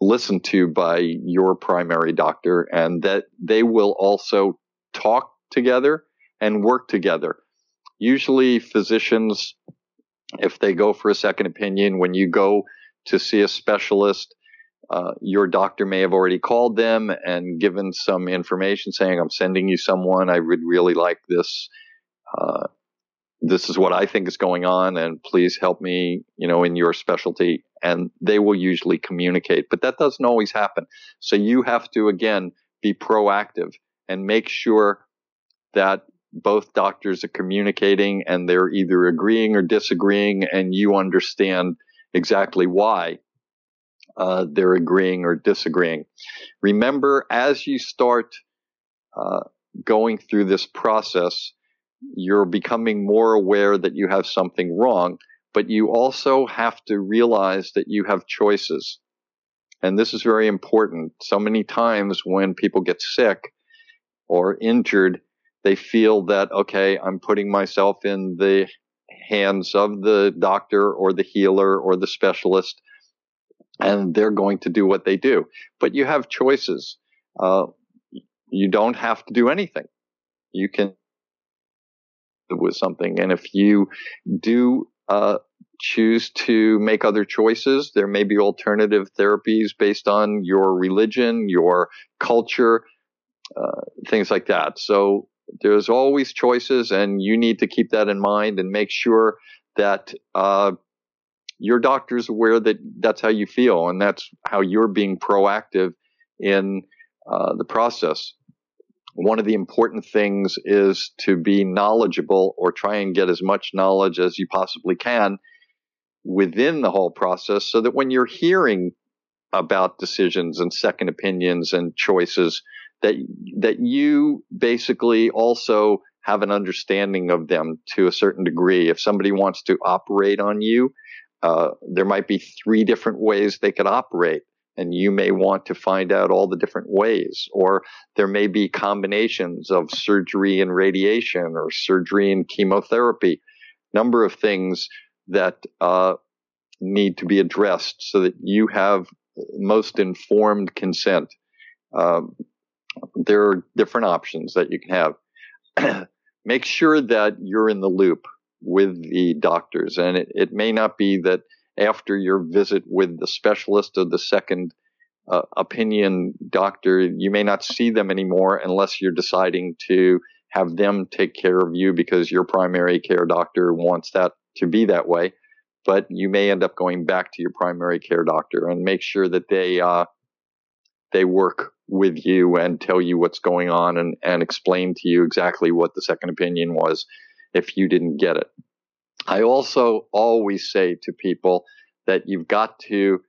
listened to by your primary doctor, and that they will also talk together and work together. Usually, physicians, if they go for a second opinion, when you go to see a specialist, uh, your doctor may have already called them and given some information saying, I'm sending you someone. I would really like this. Uh, this is what I think is going on and please help me, you know, in your specialty. And they will usually communicate, but that doesn't always happen. So you have to, again, be proactive and make sure that both doctors are communicating and they're either agreeing or disagreeing and you understand exactly why uh, they're agreeing or disagreeing. Remember, as you start uh, going through this process, you're becoming more aware that you have something wrong, but you also have to realize that you have choices. And this is very important. So many times when people get sick or injured, they feel that, okay, I'm putting myself in the hands of the doctor or the healer or the specialist and they're going to do what they do. But you have choices. Uh, you don't have to do anything. You can with something, and if you do uh, choose to make other choices, there may be alternative therapies based on your religion, your culture, uh, things like that. So there's always choices, and you need to keep that in mind and make sure that uh, your doctor's aware that that's how you feel and that's how you're being proactive in uh, the process. One of the important things is to be knowledgeable or try and get as much knowledge as you possibly can within the whole process so that when you're hearing about decisions and second opinions and choices that that you basically also have an understanding of them to a certain degree. If somebody wants to operate on you, uh, there might be three different ways they could operate and you may want to find out all the different ways or there may be combinations of surgery and radiation or surgery and chemotherapy number of things that uh, need to be addressed so that you have most informed consent um, there are different options that you can have make sure that you're in the loop with the doctors. And it, it may not be that after your visit with the specialist or the second uh, opinion doctor, you may not see them anymore unless you're deciding to have them take care of you because your primary care doctor wants that to be that way. But you may end up going back to your primary care doctor and make sure that they uh, they work with you and tell you what's going on and, and explain to you exactly what the second opinion was if you didn't get it. I also always say to people that you've got to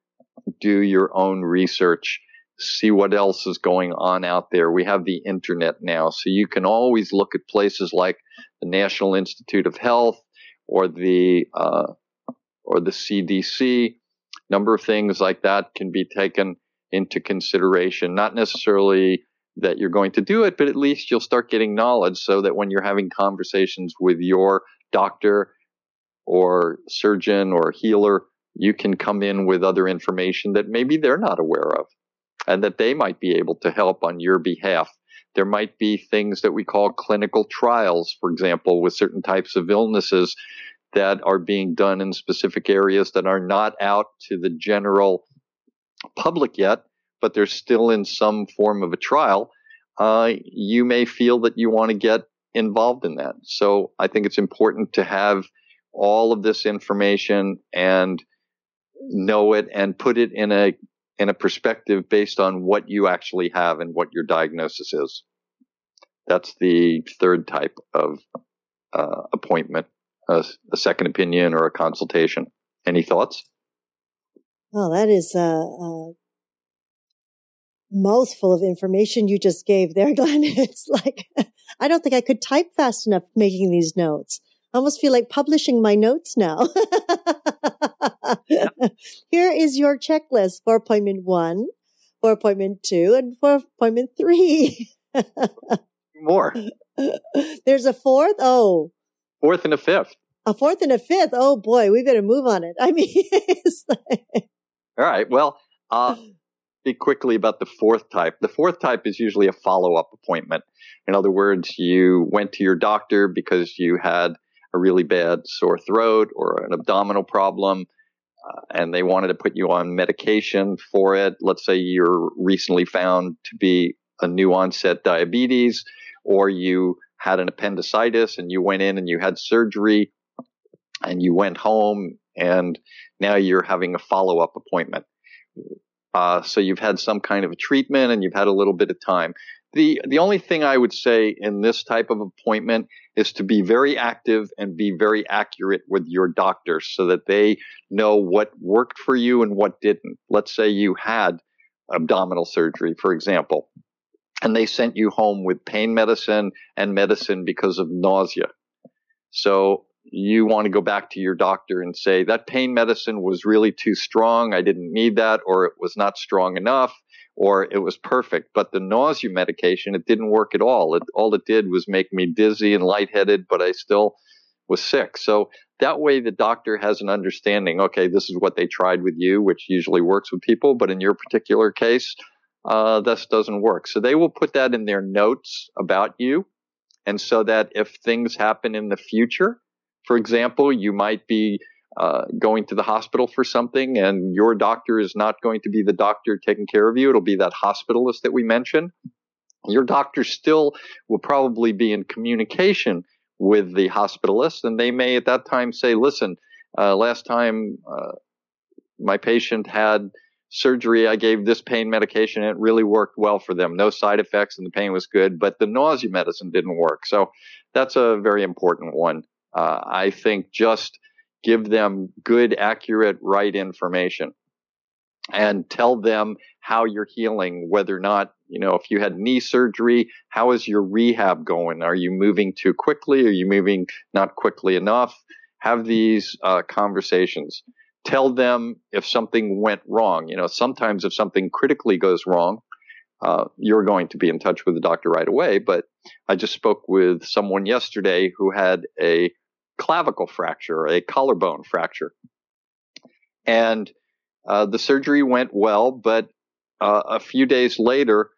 do your own research, see what else is going on out there. We have the internet now, so you can always look at places like the National Institute of Health or the uh, or the CDC. Number of things like that can be taken into consideration, not necessarily that you're going to do it, but at least you'll start getting knowledge so that when you're having conversations with your doctor or surgeon or healer, you can come in with other information that maybe they're not aware of and that they might be able to help on your behalf. There might be things that we call clinical trials, for example, with certain types of illnesses that are being done in specific areas that are not out to the general public yet, but they're still in some form of a trial, uh, you may feel that you want to get involved in that. So I think it's important to have all of this information and know it and put it in a in a perspective based on what you actually have and what your diagnosis is. That's the third type of uh, appointment, a, a, second opinion or a consultation. Any thoughts? Oh, that is a, a mouthful of information you just gave there, Glenn. It's like, I don't think I could type fast enough making these notes. I almost feel like publishing my notes now. Here is your checklist for appointment one, for appointment two, and for appointment three. More. There's a fourth. Oh, fourth and a fifth. A fourth and a fifth. Oh boy, we better move on it. I mean, like... all right. Well, uh, speak quickly about the fourth type. The fourth type is usually a follow up appointment. In other words, you went to your doctor because you had really bad sore throat or an abdominal problem. Uh, and they wanted to put you on medication for it. Let's say you're recently found to be a new onset diabetes or you had an appendicitis and you went in and you had surgery and you went home and now you're having a follow up appointment. Uh, so you've had some kind of a treatment and you've had a little bit of time. The, the only thing I would say in this type of appointment is to be very active and be very accurate with your doctor so that they know what worked for you and what didn't. Let's say you had abdominal surgery, for example and they sent you home with pain medicine and medicine because of nausea. So you want to go back to your doctor and say that pain medicine was really too strong. I didn't need that, or it was not strong enough, or it was perfect. But the nausea medication, it didn't work at all. It, all it did was make me dizzy and lightheaded, but I still was sick. So that way the doctor has an understanding. Okay, this is what they tried with you, which usually works with people, but in your particular case, uh, this doesn't work. So they will put that in their notes about you. And so that if things happen in the future, for example, you might be uh, going to the hospital for something and your doctor is not going to be the doctor taking care of you. It'll be that hospitalist that we mentioned. Your doctor still will probably be in communication with the hospitalist and they may at that time say, listen, uh, last time, uh, my patient had surgery, I gave this pain medication. And it really worked well for them. No side effects and the pain was good, but the nausea medicine didn't work. So that's a very important one. Uh, I think just give them good, accurate, right information and tell them how you're healing, whether or not, you know, if you had knee surgery, how is your rehab going? Are you moving too quickly? Are you moving not quickly enough? Have these uh, conversations tell them if something went wrong. You know, sometimes if something critically goes wrong, uh, you're going to be in touch with the doctor right away. But I just spoke with someone yesterday who had a clavicle fracture, a collarbone fracture. And uh, the surgery went well, but uh, a few days later,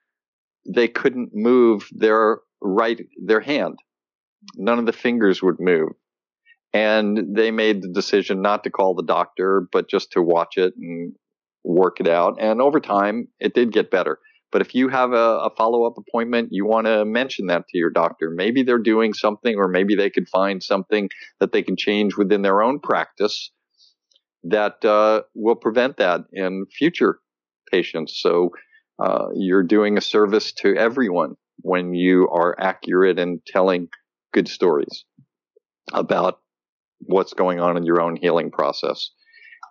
they couldn't move their right, their hand. None of the fingers would move. And they made the decision not to call the doctor, but just to watch it and work it out. And over time, it did get better. But if you have a, a follow up appointment, you want to mention that to your doctor. Maybe they're doing something, or maybe they could find something that they can change within their own practice that uh, will prevent that in future patients. So uh, you're doing a service to everyone when you are accurate in telling good stories about what's going on in your own healing process.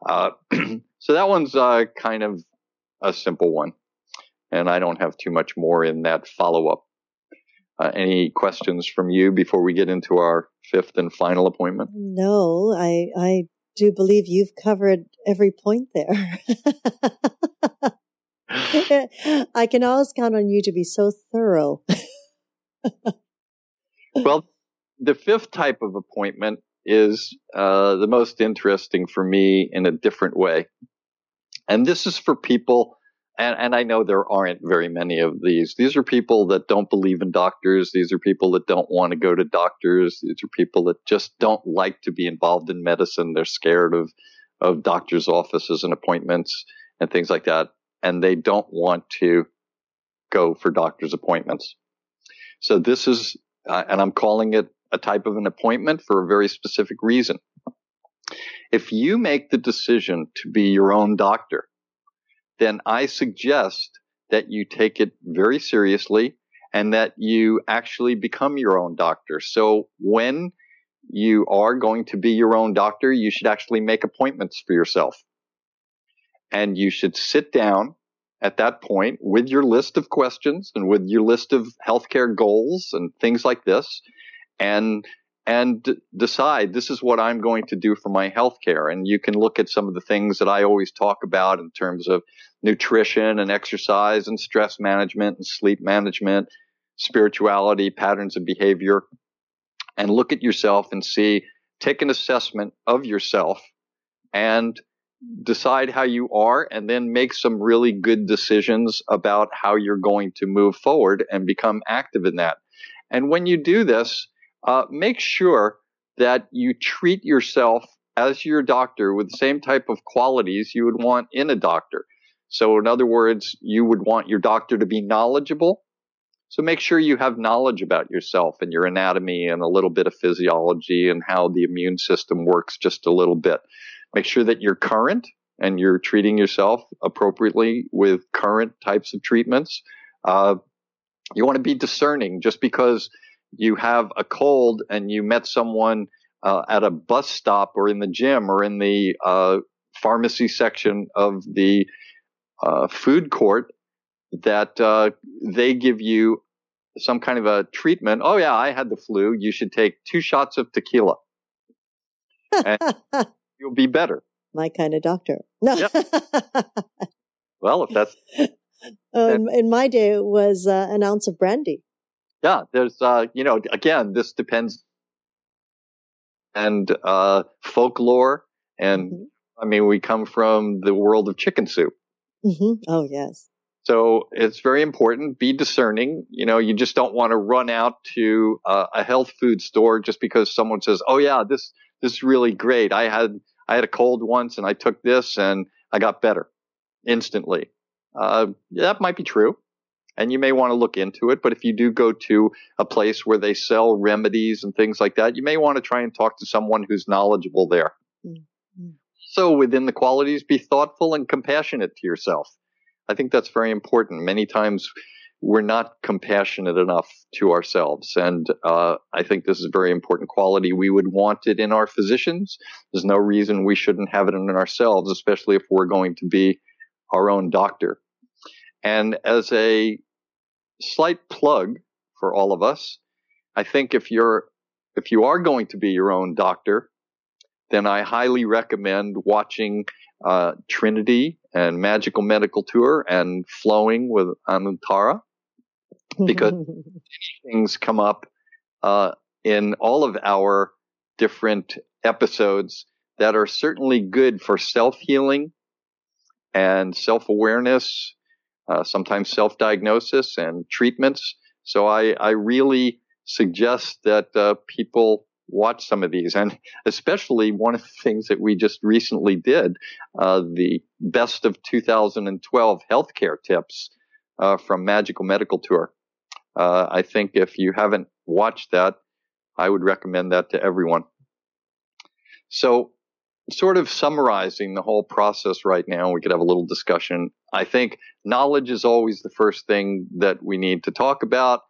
Uh, so that one's uh, kind of a simple one, and I don't have too much more in that follow up. Uh, any questions from you before we get into our fifth and final appointment? No, I I do believe you've covered every point there. I can always count on you to be so thorough. well, the fifth type of appointment is uh, the most interesting for me in a different way. And this is for people, and, and I know there aren't very many of these. These are people that don't believe in doctors. These are people that don't want to go to doctors. These are people that just don't like to be involved in medicine. They're scared of, of doctors' offices and appointments and things like that. And they don't want to go for doctor's appointments. So this is, uh, and I'm calling it a type of an appointment for a very specific reason. If you make the decision to be your own doctor, then I suggest that you take it very seriously and that you actually become your own doctor. So when you are going to be your own doctor, you should actually make appointments for yourself. And you should sit down at that point with your list of questions and with your list of healthcare goals and things like this and and d- decide this is what I'm going to do for my healthcare. And you can look at some of the things that I always talk about in terms of nutrition and exercise and stress management and sleep management, spirituality, patterns of behavior, and look at yourself and see, take an assessment of yourself and decide how you are and then make some really good decisions about how you're going to move forward and become active in that. And when you do this, uh, make sure that you treat yourself as your doctor with the same type of qualities you would want in a doctor. So, in other words, you would want your doctor to be knowledgeable. So, make sure you have knowledge about yourself and your anatomy and a little bit of physiology and how the immune system works just a little bit. Make sure that you're current and you're treating yourself appropriately with current types of treatments. Uh, you want to be discerning just because you have a cold and you met someone uh, at a bus stop or in the gym or in the uh, pharmacy section of the uh, food court that uh, they give you some kind of a treatment. Oh yeah, I had the flu. You should take two shots of tequila. And you'll be better. My kind of doctor. No. Yep. well, if that's um, in my day, it was uh, an ounce of brandy. Yeah, there's uh, you know, again, this depends and uh, folklore, and mm-hmm. I mean, we come from the world of chicken soup. Mm-hmm. Oh yes. So it's very important. Be discerning. You know, you just don't want to run out to uh, a health food store just because someone says, "Oh yeah, this this is really great. I had I had a cold once and I took this and I got better instantly." Uh, that might be true, and you may want to look into it. But if you do go to a place where they sell remedies and things like that, you may want to try and talk to someone who's knowledgeable there. Mm-hmm. So within the qualities, be thoughtful and compassionate to yourself. I think that's very important. Many times we're not compassionate enough to ourselves. And uh, I think this is a very important quality. We would want it in our physicians. There's no reason we shouldn't have it in ourselves, especially if we're going to be our own doctor. And as a slight plug for all of us, I think if you're if you are going to be your own doctor, then I highly recommend watching uh, Trinity and Magical Medical Tour and Flowing with Anantara because things come up uh, in all of our different episodes that are certainly good for self healing and self awareness, uh, sometimes self diagnosis and treatments. So I, I really suggest that uh, people watch some of these, and especially one of the things that we just recently did, uh, the best of 2012 healthcare tips uh, from Magical Medical Tour. Uh, I think if you haven't watched that, I would recommend that to everyone. So, sort of summarizing the whole process right now, we could have a little discussion. I think knowledge is always the first thing that we need to talk about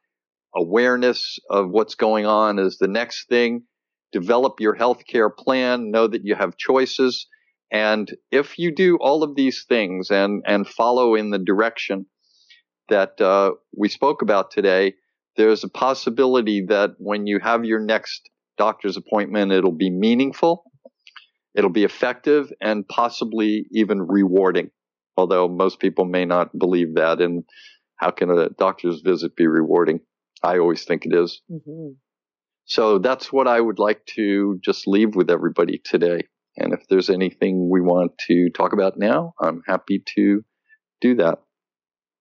awareness of what's going on is the next thing. Develop your healthcare plan. Know that you have choices. And if you do all of these things and, and follow in the direction that uh, we spoke about today, there's a possibility that when you have your next doctor's appointment, it'll be meaningful, it'll be effective, and possibly even rewarding. Although most people may not believe that. And how can a doctor's visit be rewarding? I always think it is. Mm-hmm. So that's what I would like to just leave with everybody today. And if there's anything we want to talk about now, I'm happy to do that.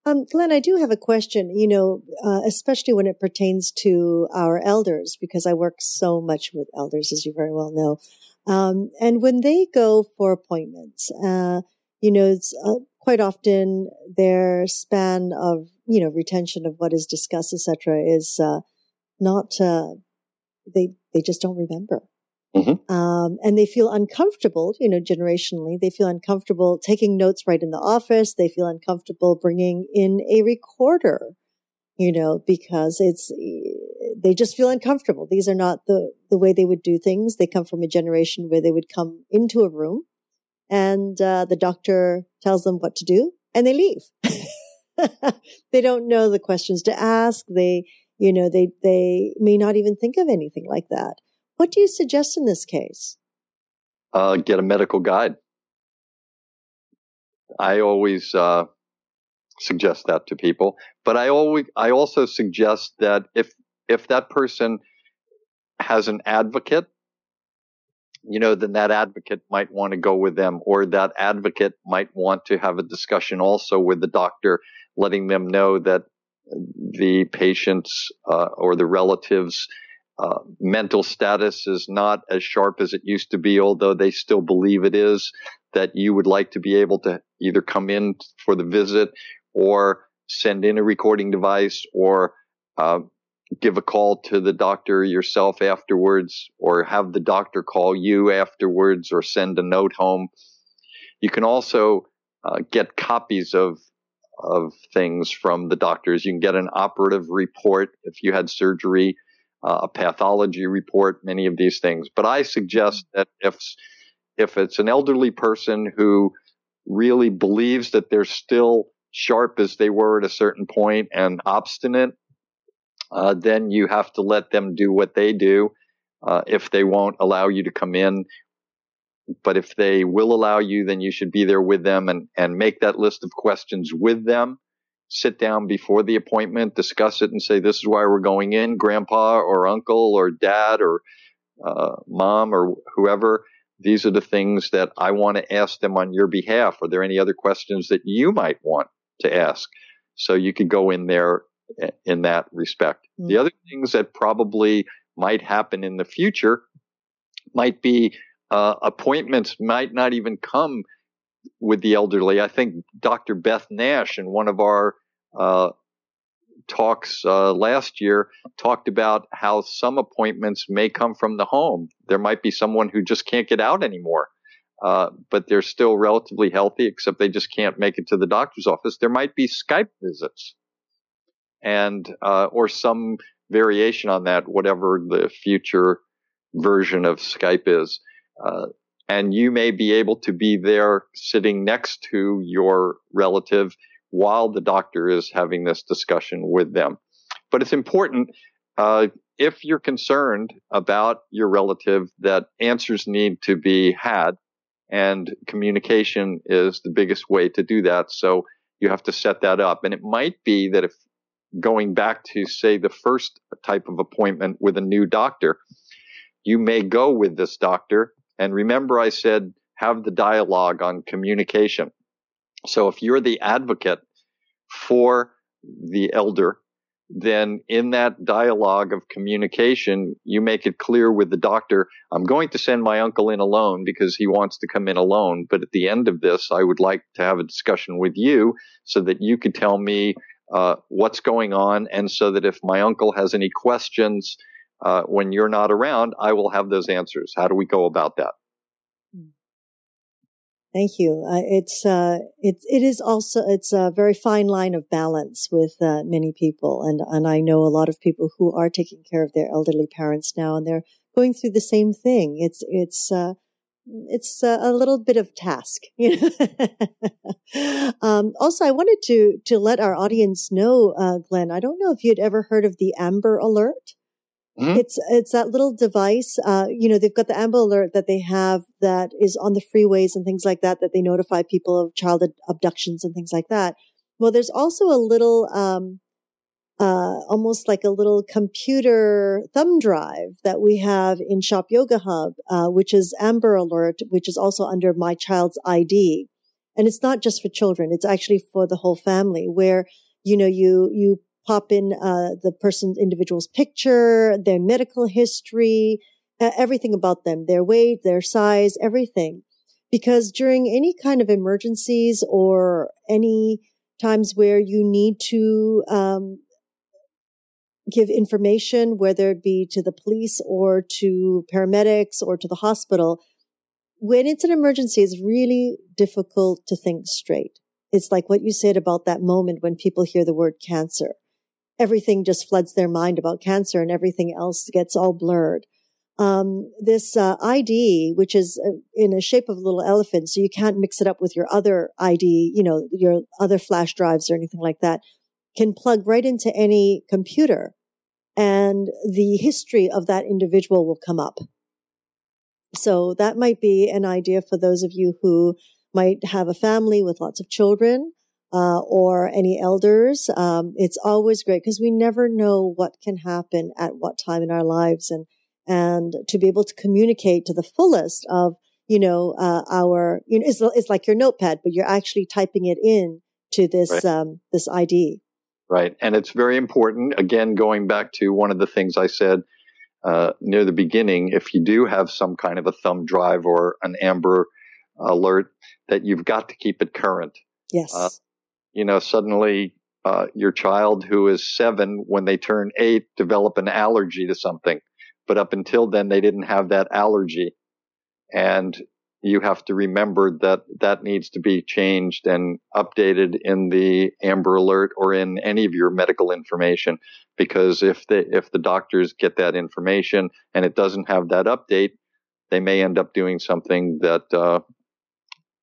Um, Glenn, I do have a question, you know, uh, especially when it pertains to our elders, because I work so much with elders, as you very well know. Um, and when they go for appointments, uh, you know, it's, uh, quite often their span of you know retention of what is discussed etc is uh, not uh, they they just don't remember mm-hmm. um, and they feel uncomfortable you know generationally they feel uncomfortable taking notes right in the office they feel uncomfortable bringing in a recorder you know, because it's, they just feel uncomfortable. These are not the, the way they would do things. They come from a generation where they would come into a room and uh, the doctor tells them what to do and they leave. they don't know the questions to ask. They, you know, they, they may not even think of anything like that. What do you suggest in this case? Uh, get a medical guide. I always uh, suggest that to people, but I always I also suggest that if if that person has an advocate, you know, then that advocate might want to go with them, or that advocate might want to have a discussion also with the doctor, letting them know that the patient's uh, or the relatives uh, mental status is not as sharp as it used to be, although they still believe it is, that you would like to be able to either come in for the visit or send in a recording device or uh, give a call to the doctor yourself afterwards or have the doctor call you afterwards or send a note home. You can also uh, get copies of of things from the doctors. You can get an operative report if you had surgery uh, a pathology report, many of these things. But I suggest that if if it's an elderly person who really believes that they're still sharp as they were at a certain point and obstinate, uh, then you have to let them do what they do. Uh, if they won't allow you to come in, but if they will allow you, then you should be there with them and, and make that list of questions with them sit down before the appointment, discuss it, and say, "This is why we're going in, Grandpa or Uncle or Dad or uh, Mom or whoever." These are the things that I want to ask them on your behalf. Are there any other questions that you might want to ask? So you could go in there eh, in that respect. Mm-hmm. The other things that probably might happen in the future might be uh, appointments might not even come with the elderly. I think Dr. Beth Nash in one of our uh, talks uh, last year talked about how some appointments may come from the home. There might be someone who just can't get out anymore, uh, but they're still relatively healthy, except they just can't make it to the doctor's office. There might be Skype visits, and uh, or some variation on that, whatever the future version of Skype is. Uh, and you may be able to be there sitting next to your relative while the doctor is having this discussion with them. But it's important uh, if you're concerned about your relative that answers need to be had, and communication is the biggest way to do that. So you have to set that up. And it might be that if going back to say the first type of appointment with a new doctor, you may go with this doctor and remember, I said, have the dialogue on communication. So if you're the advocate for the elder, then in that dialogue of communication, you make it clear with the doctor, I'm going to send my uncle in alone because he wants to come in alone. But at the end of this, I would like to have a discussion with you so that you could tell me uh, what's going on. And so that if my uncle has any questions, uh, when you're not around, I will have those answers. How do we go about that? Thank you. Uh, it's uh, it it is also it's a very fine line of balance with uh, many people, and and I know a lot of people who are taking care of their elderly parents now, and they're going through the same thing. It's it's uh, it's a little bit of task, you know. um, also, I wanted to to let our audience know, uh, Glenn. I don't know if you'd ever heard of the Amber Alert. Mm-hmm. It's it's that little device. Uh, you know, they've got the Amber Alert that they have that is on the freeways and things like that. That they notify people of child abductions and things like that. Well, there's also a little, um, uh, almost like a little computer thumb drive that we have in Shop Yoga Hub, uh, which is Amber Alert, which is also under My Child's ID, and it's not just for children; it's actually for the whole family. Where you know you you pop in uh, the person's individual's picture, their medical history, uh, everything about them, their weight, their size, everything. Because during any kind of emergencies or any times where you need to um, give information, whether it be to the police or to paramedics or to the hospital, when it's an emergency, it's really difficult to think straight. It's like what you said about that moment when people hear the word cancer everything just floods their mind about cancer and everything else gets all blurred. Um, this uh, ID, which is uh, in a shape of a little elephant, so you can't mix it up with your other ID, you know, your other flash drives or anything like that, can plug right into any computer and the history of that individual will come up. So that might be an idea for those of you who might have a family with lots of children uh, or any elders. Um, it's always great because we never know what can happen at what time in our lives, and and to be able to communicate to the fullest of you know uh, our you know it's, it's like your notepad, but you're actually typing it in to this right. um, this ID. Right, and it's very important. Again, going back to one of the things I said uh, near the beginning, if you do have some kind of a thumb drive or an Amber alert, that you've got to keep it current. Yes. Uh, you know, suddenly uh, your child who is seven, when they turn eight, develop an allergy to something. But up until then, they didn't have that allergy. And you have to remember that that needs to be changed and updated in the Amber Alert or in any of your medical information. Because if the, if the doctors get that information and it doesn't have that update, they may end up doing something that uh,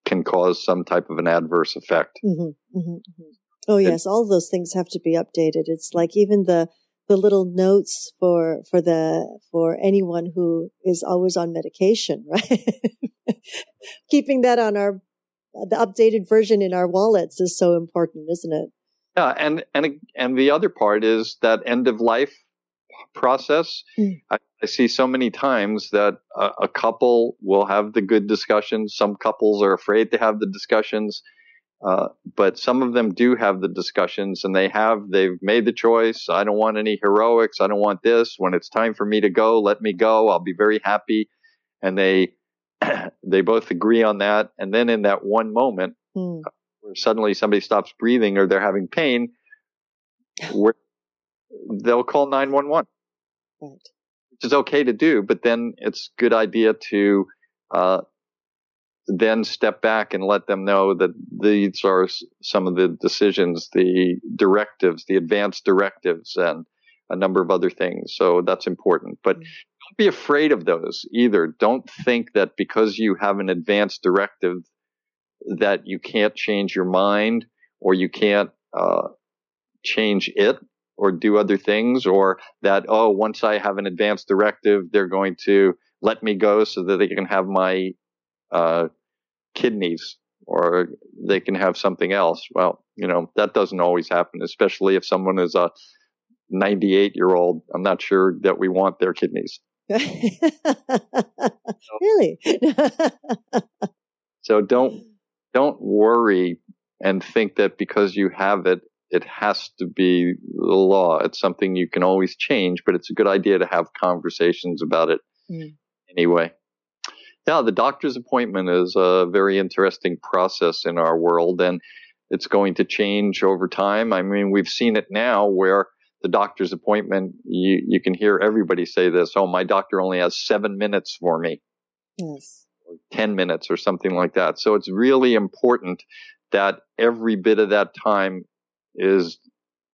can cause some type of an adverse effect. Mm-hmm, mm-hmm, mm-hmm. Oh yes, all those things have to be updated. It's like even the the little notes for for the for anyone who is always on medication, right? Keeping that on our the updated version in our wallets is so important, isn't it? Yeah, and and and the other part is that end of life process. Mm. I, I, see so many times that a, a, couple will have the good discussions. Some couples are afraid to have the discussions, uh, but some of them do have the discussions, and they have they've made the choice. I don't want any heroics. I don't want this. When it's time for me to go, let me go. I'll be very happy, and they they both agree on that. And then in that one moment, mm. where suddenly somebody stops breathing or they're having pain, where they'll call 911. Right. Which is okay to do, but then it's a good idea to uh, then step back and let them know that these are some of the decisions, the directives, the advanced directives, and a number of other things. So that's important. But mm-hmm. don't be afraid of those either. Don't think that because you have an advanced directive that you can't change your mind or you can't uh, change it or do other things or that, oh, once I have an advanced directive, they're going to let me go so that they can have my, uh, kidneys or they can have something else. Well, you know, that doesn't always happen, especially if someone is a 98 year old. I'm not sure that we want their kidneys. really? so don't, don't worry and think that because you have it, it has to be the law. It's something you can always change, but it's a good idea to have conversations about it mm. anyway. Yeah, the doctor's appointment is a very interesting process in our world, and it's going to change over time. I mean, we've seen it now where the doctor's appointment, you, you can hear everybody say this, oh, my doctor only has seven minutes for me. Yes. 10 minutes or something like that. So it's really important that every bit of that time is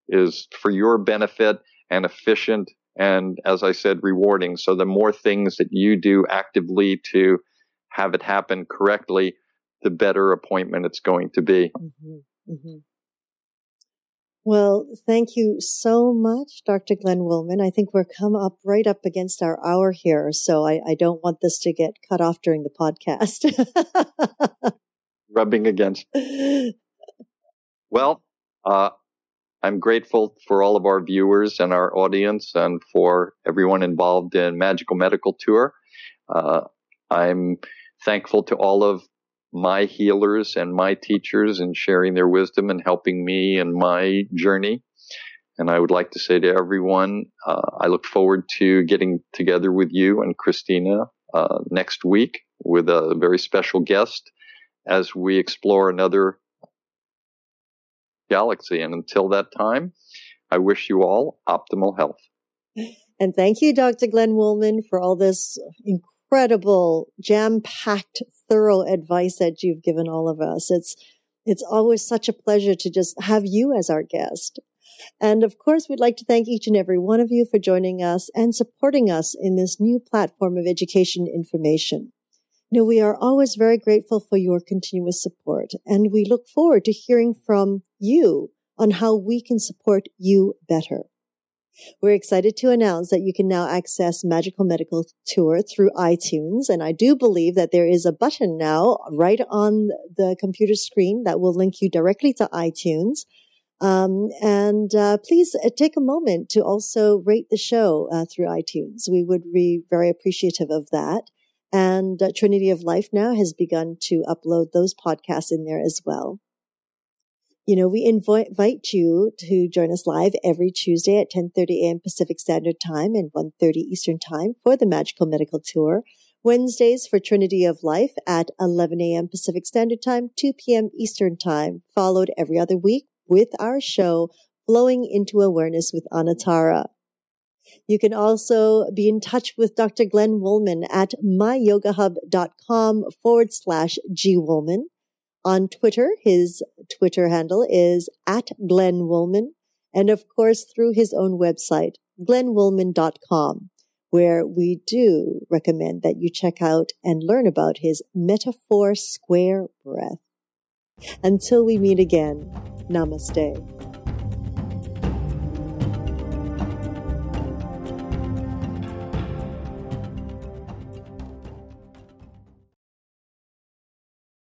is for your benefit and efficient and as I said rewarding so the more things that you do actively to have it happen correctly the better appointment it's going to be mm-hmm. Mm-hmm. Well, thank you so much, Dr. Glenn Wollman. I think we're come up right up against our hour here, so I, I don't want this to get cut off during the podcast. Rubbing against. Well, uh, I'm grateful for all of our viewers and our audience and for everyone involved in Magical Medical Tour. Uh, I'm thankful to all of my healers and my teachers in sharing their wisdom and helping me in my journey. And I would like to say to everyone, uh, I look forward to getting together with you and Christina uh, next week with a very special guest as we explore another galaxy. And until that time, I wish you all optimal health. And thank you, Dr. Glenn Wollman, for all this incredible, jam-packed, thorough advice that you've given all of us. It's, it's always such a pleasure to just have you as our guest. And of course, we'd like to thank each and every one of you for joining us and supporting us in this new platform of education information. Know, we are always very grateful for your continuous support, and we look forward to hearing from you on how we can support you better. We're excited to announce that you can now access Magical Medical Tour through iTunes. And I do believe that there is a button now right on the computer screen that will link you directly to iTunes. Um, and uh, please uh, take a moment to also rate the show uh, through iTunes. We would be very appreciative of that. And uh, Trinity of Life now has begun to upload those podcasts in there as well. You know, we invite you to join us live every Tuesday at 10:30 a.m. Pacific Standard Time and 1:30 Eastern Time for the Magical Medical Tour. Wednesdays for Trinity of Life at 11 a.m. Pacific Standard Time, 2 p.m. Eastern Time, followed every other week with our show Flowing into Awareness with Anatara. You can also be in touch with Dr. Glenn Wollman at myyogahub.com forward slash G Wollman. On Twitter, his Twitter handle is at Glenn Wollman. And of course, through his own website, glennwollman.com, where we do recommend that you check out and learn about his metaphor square breath. Until we meet again, namaste.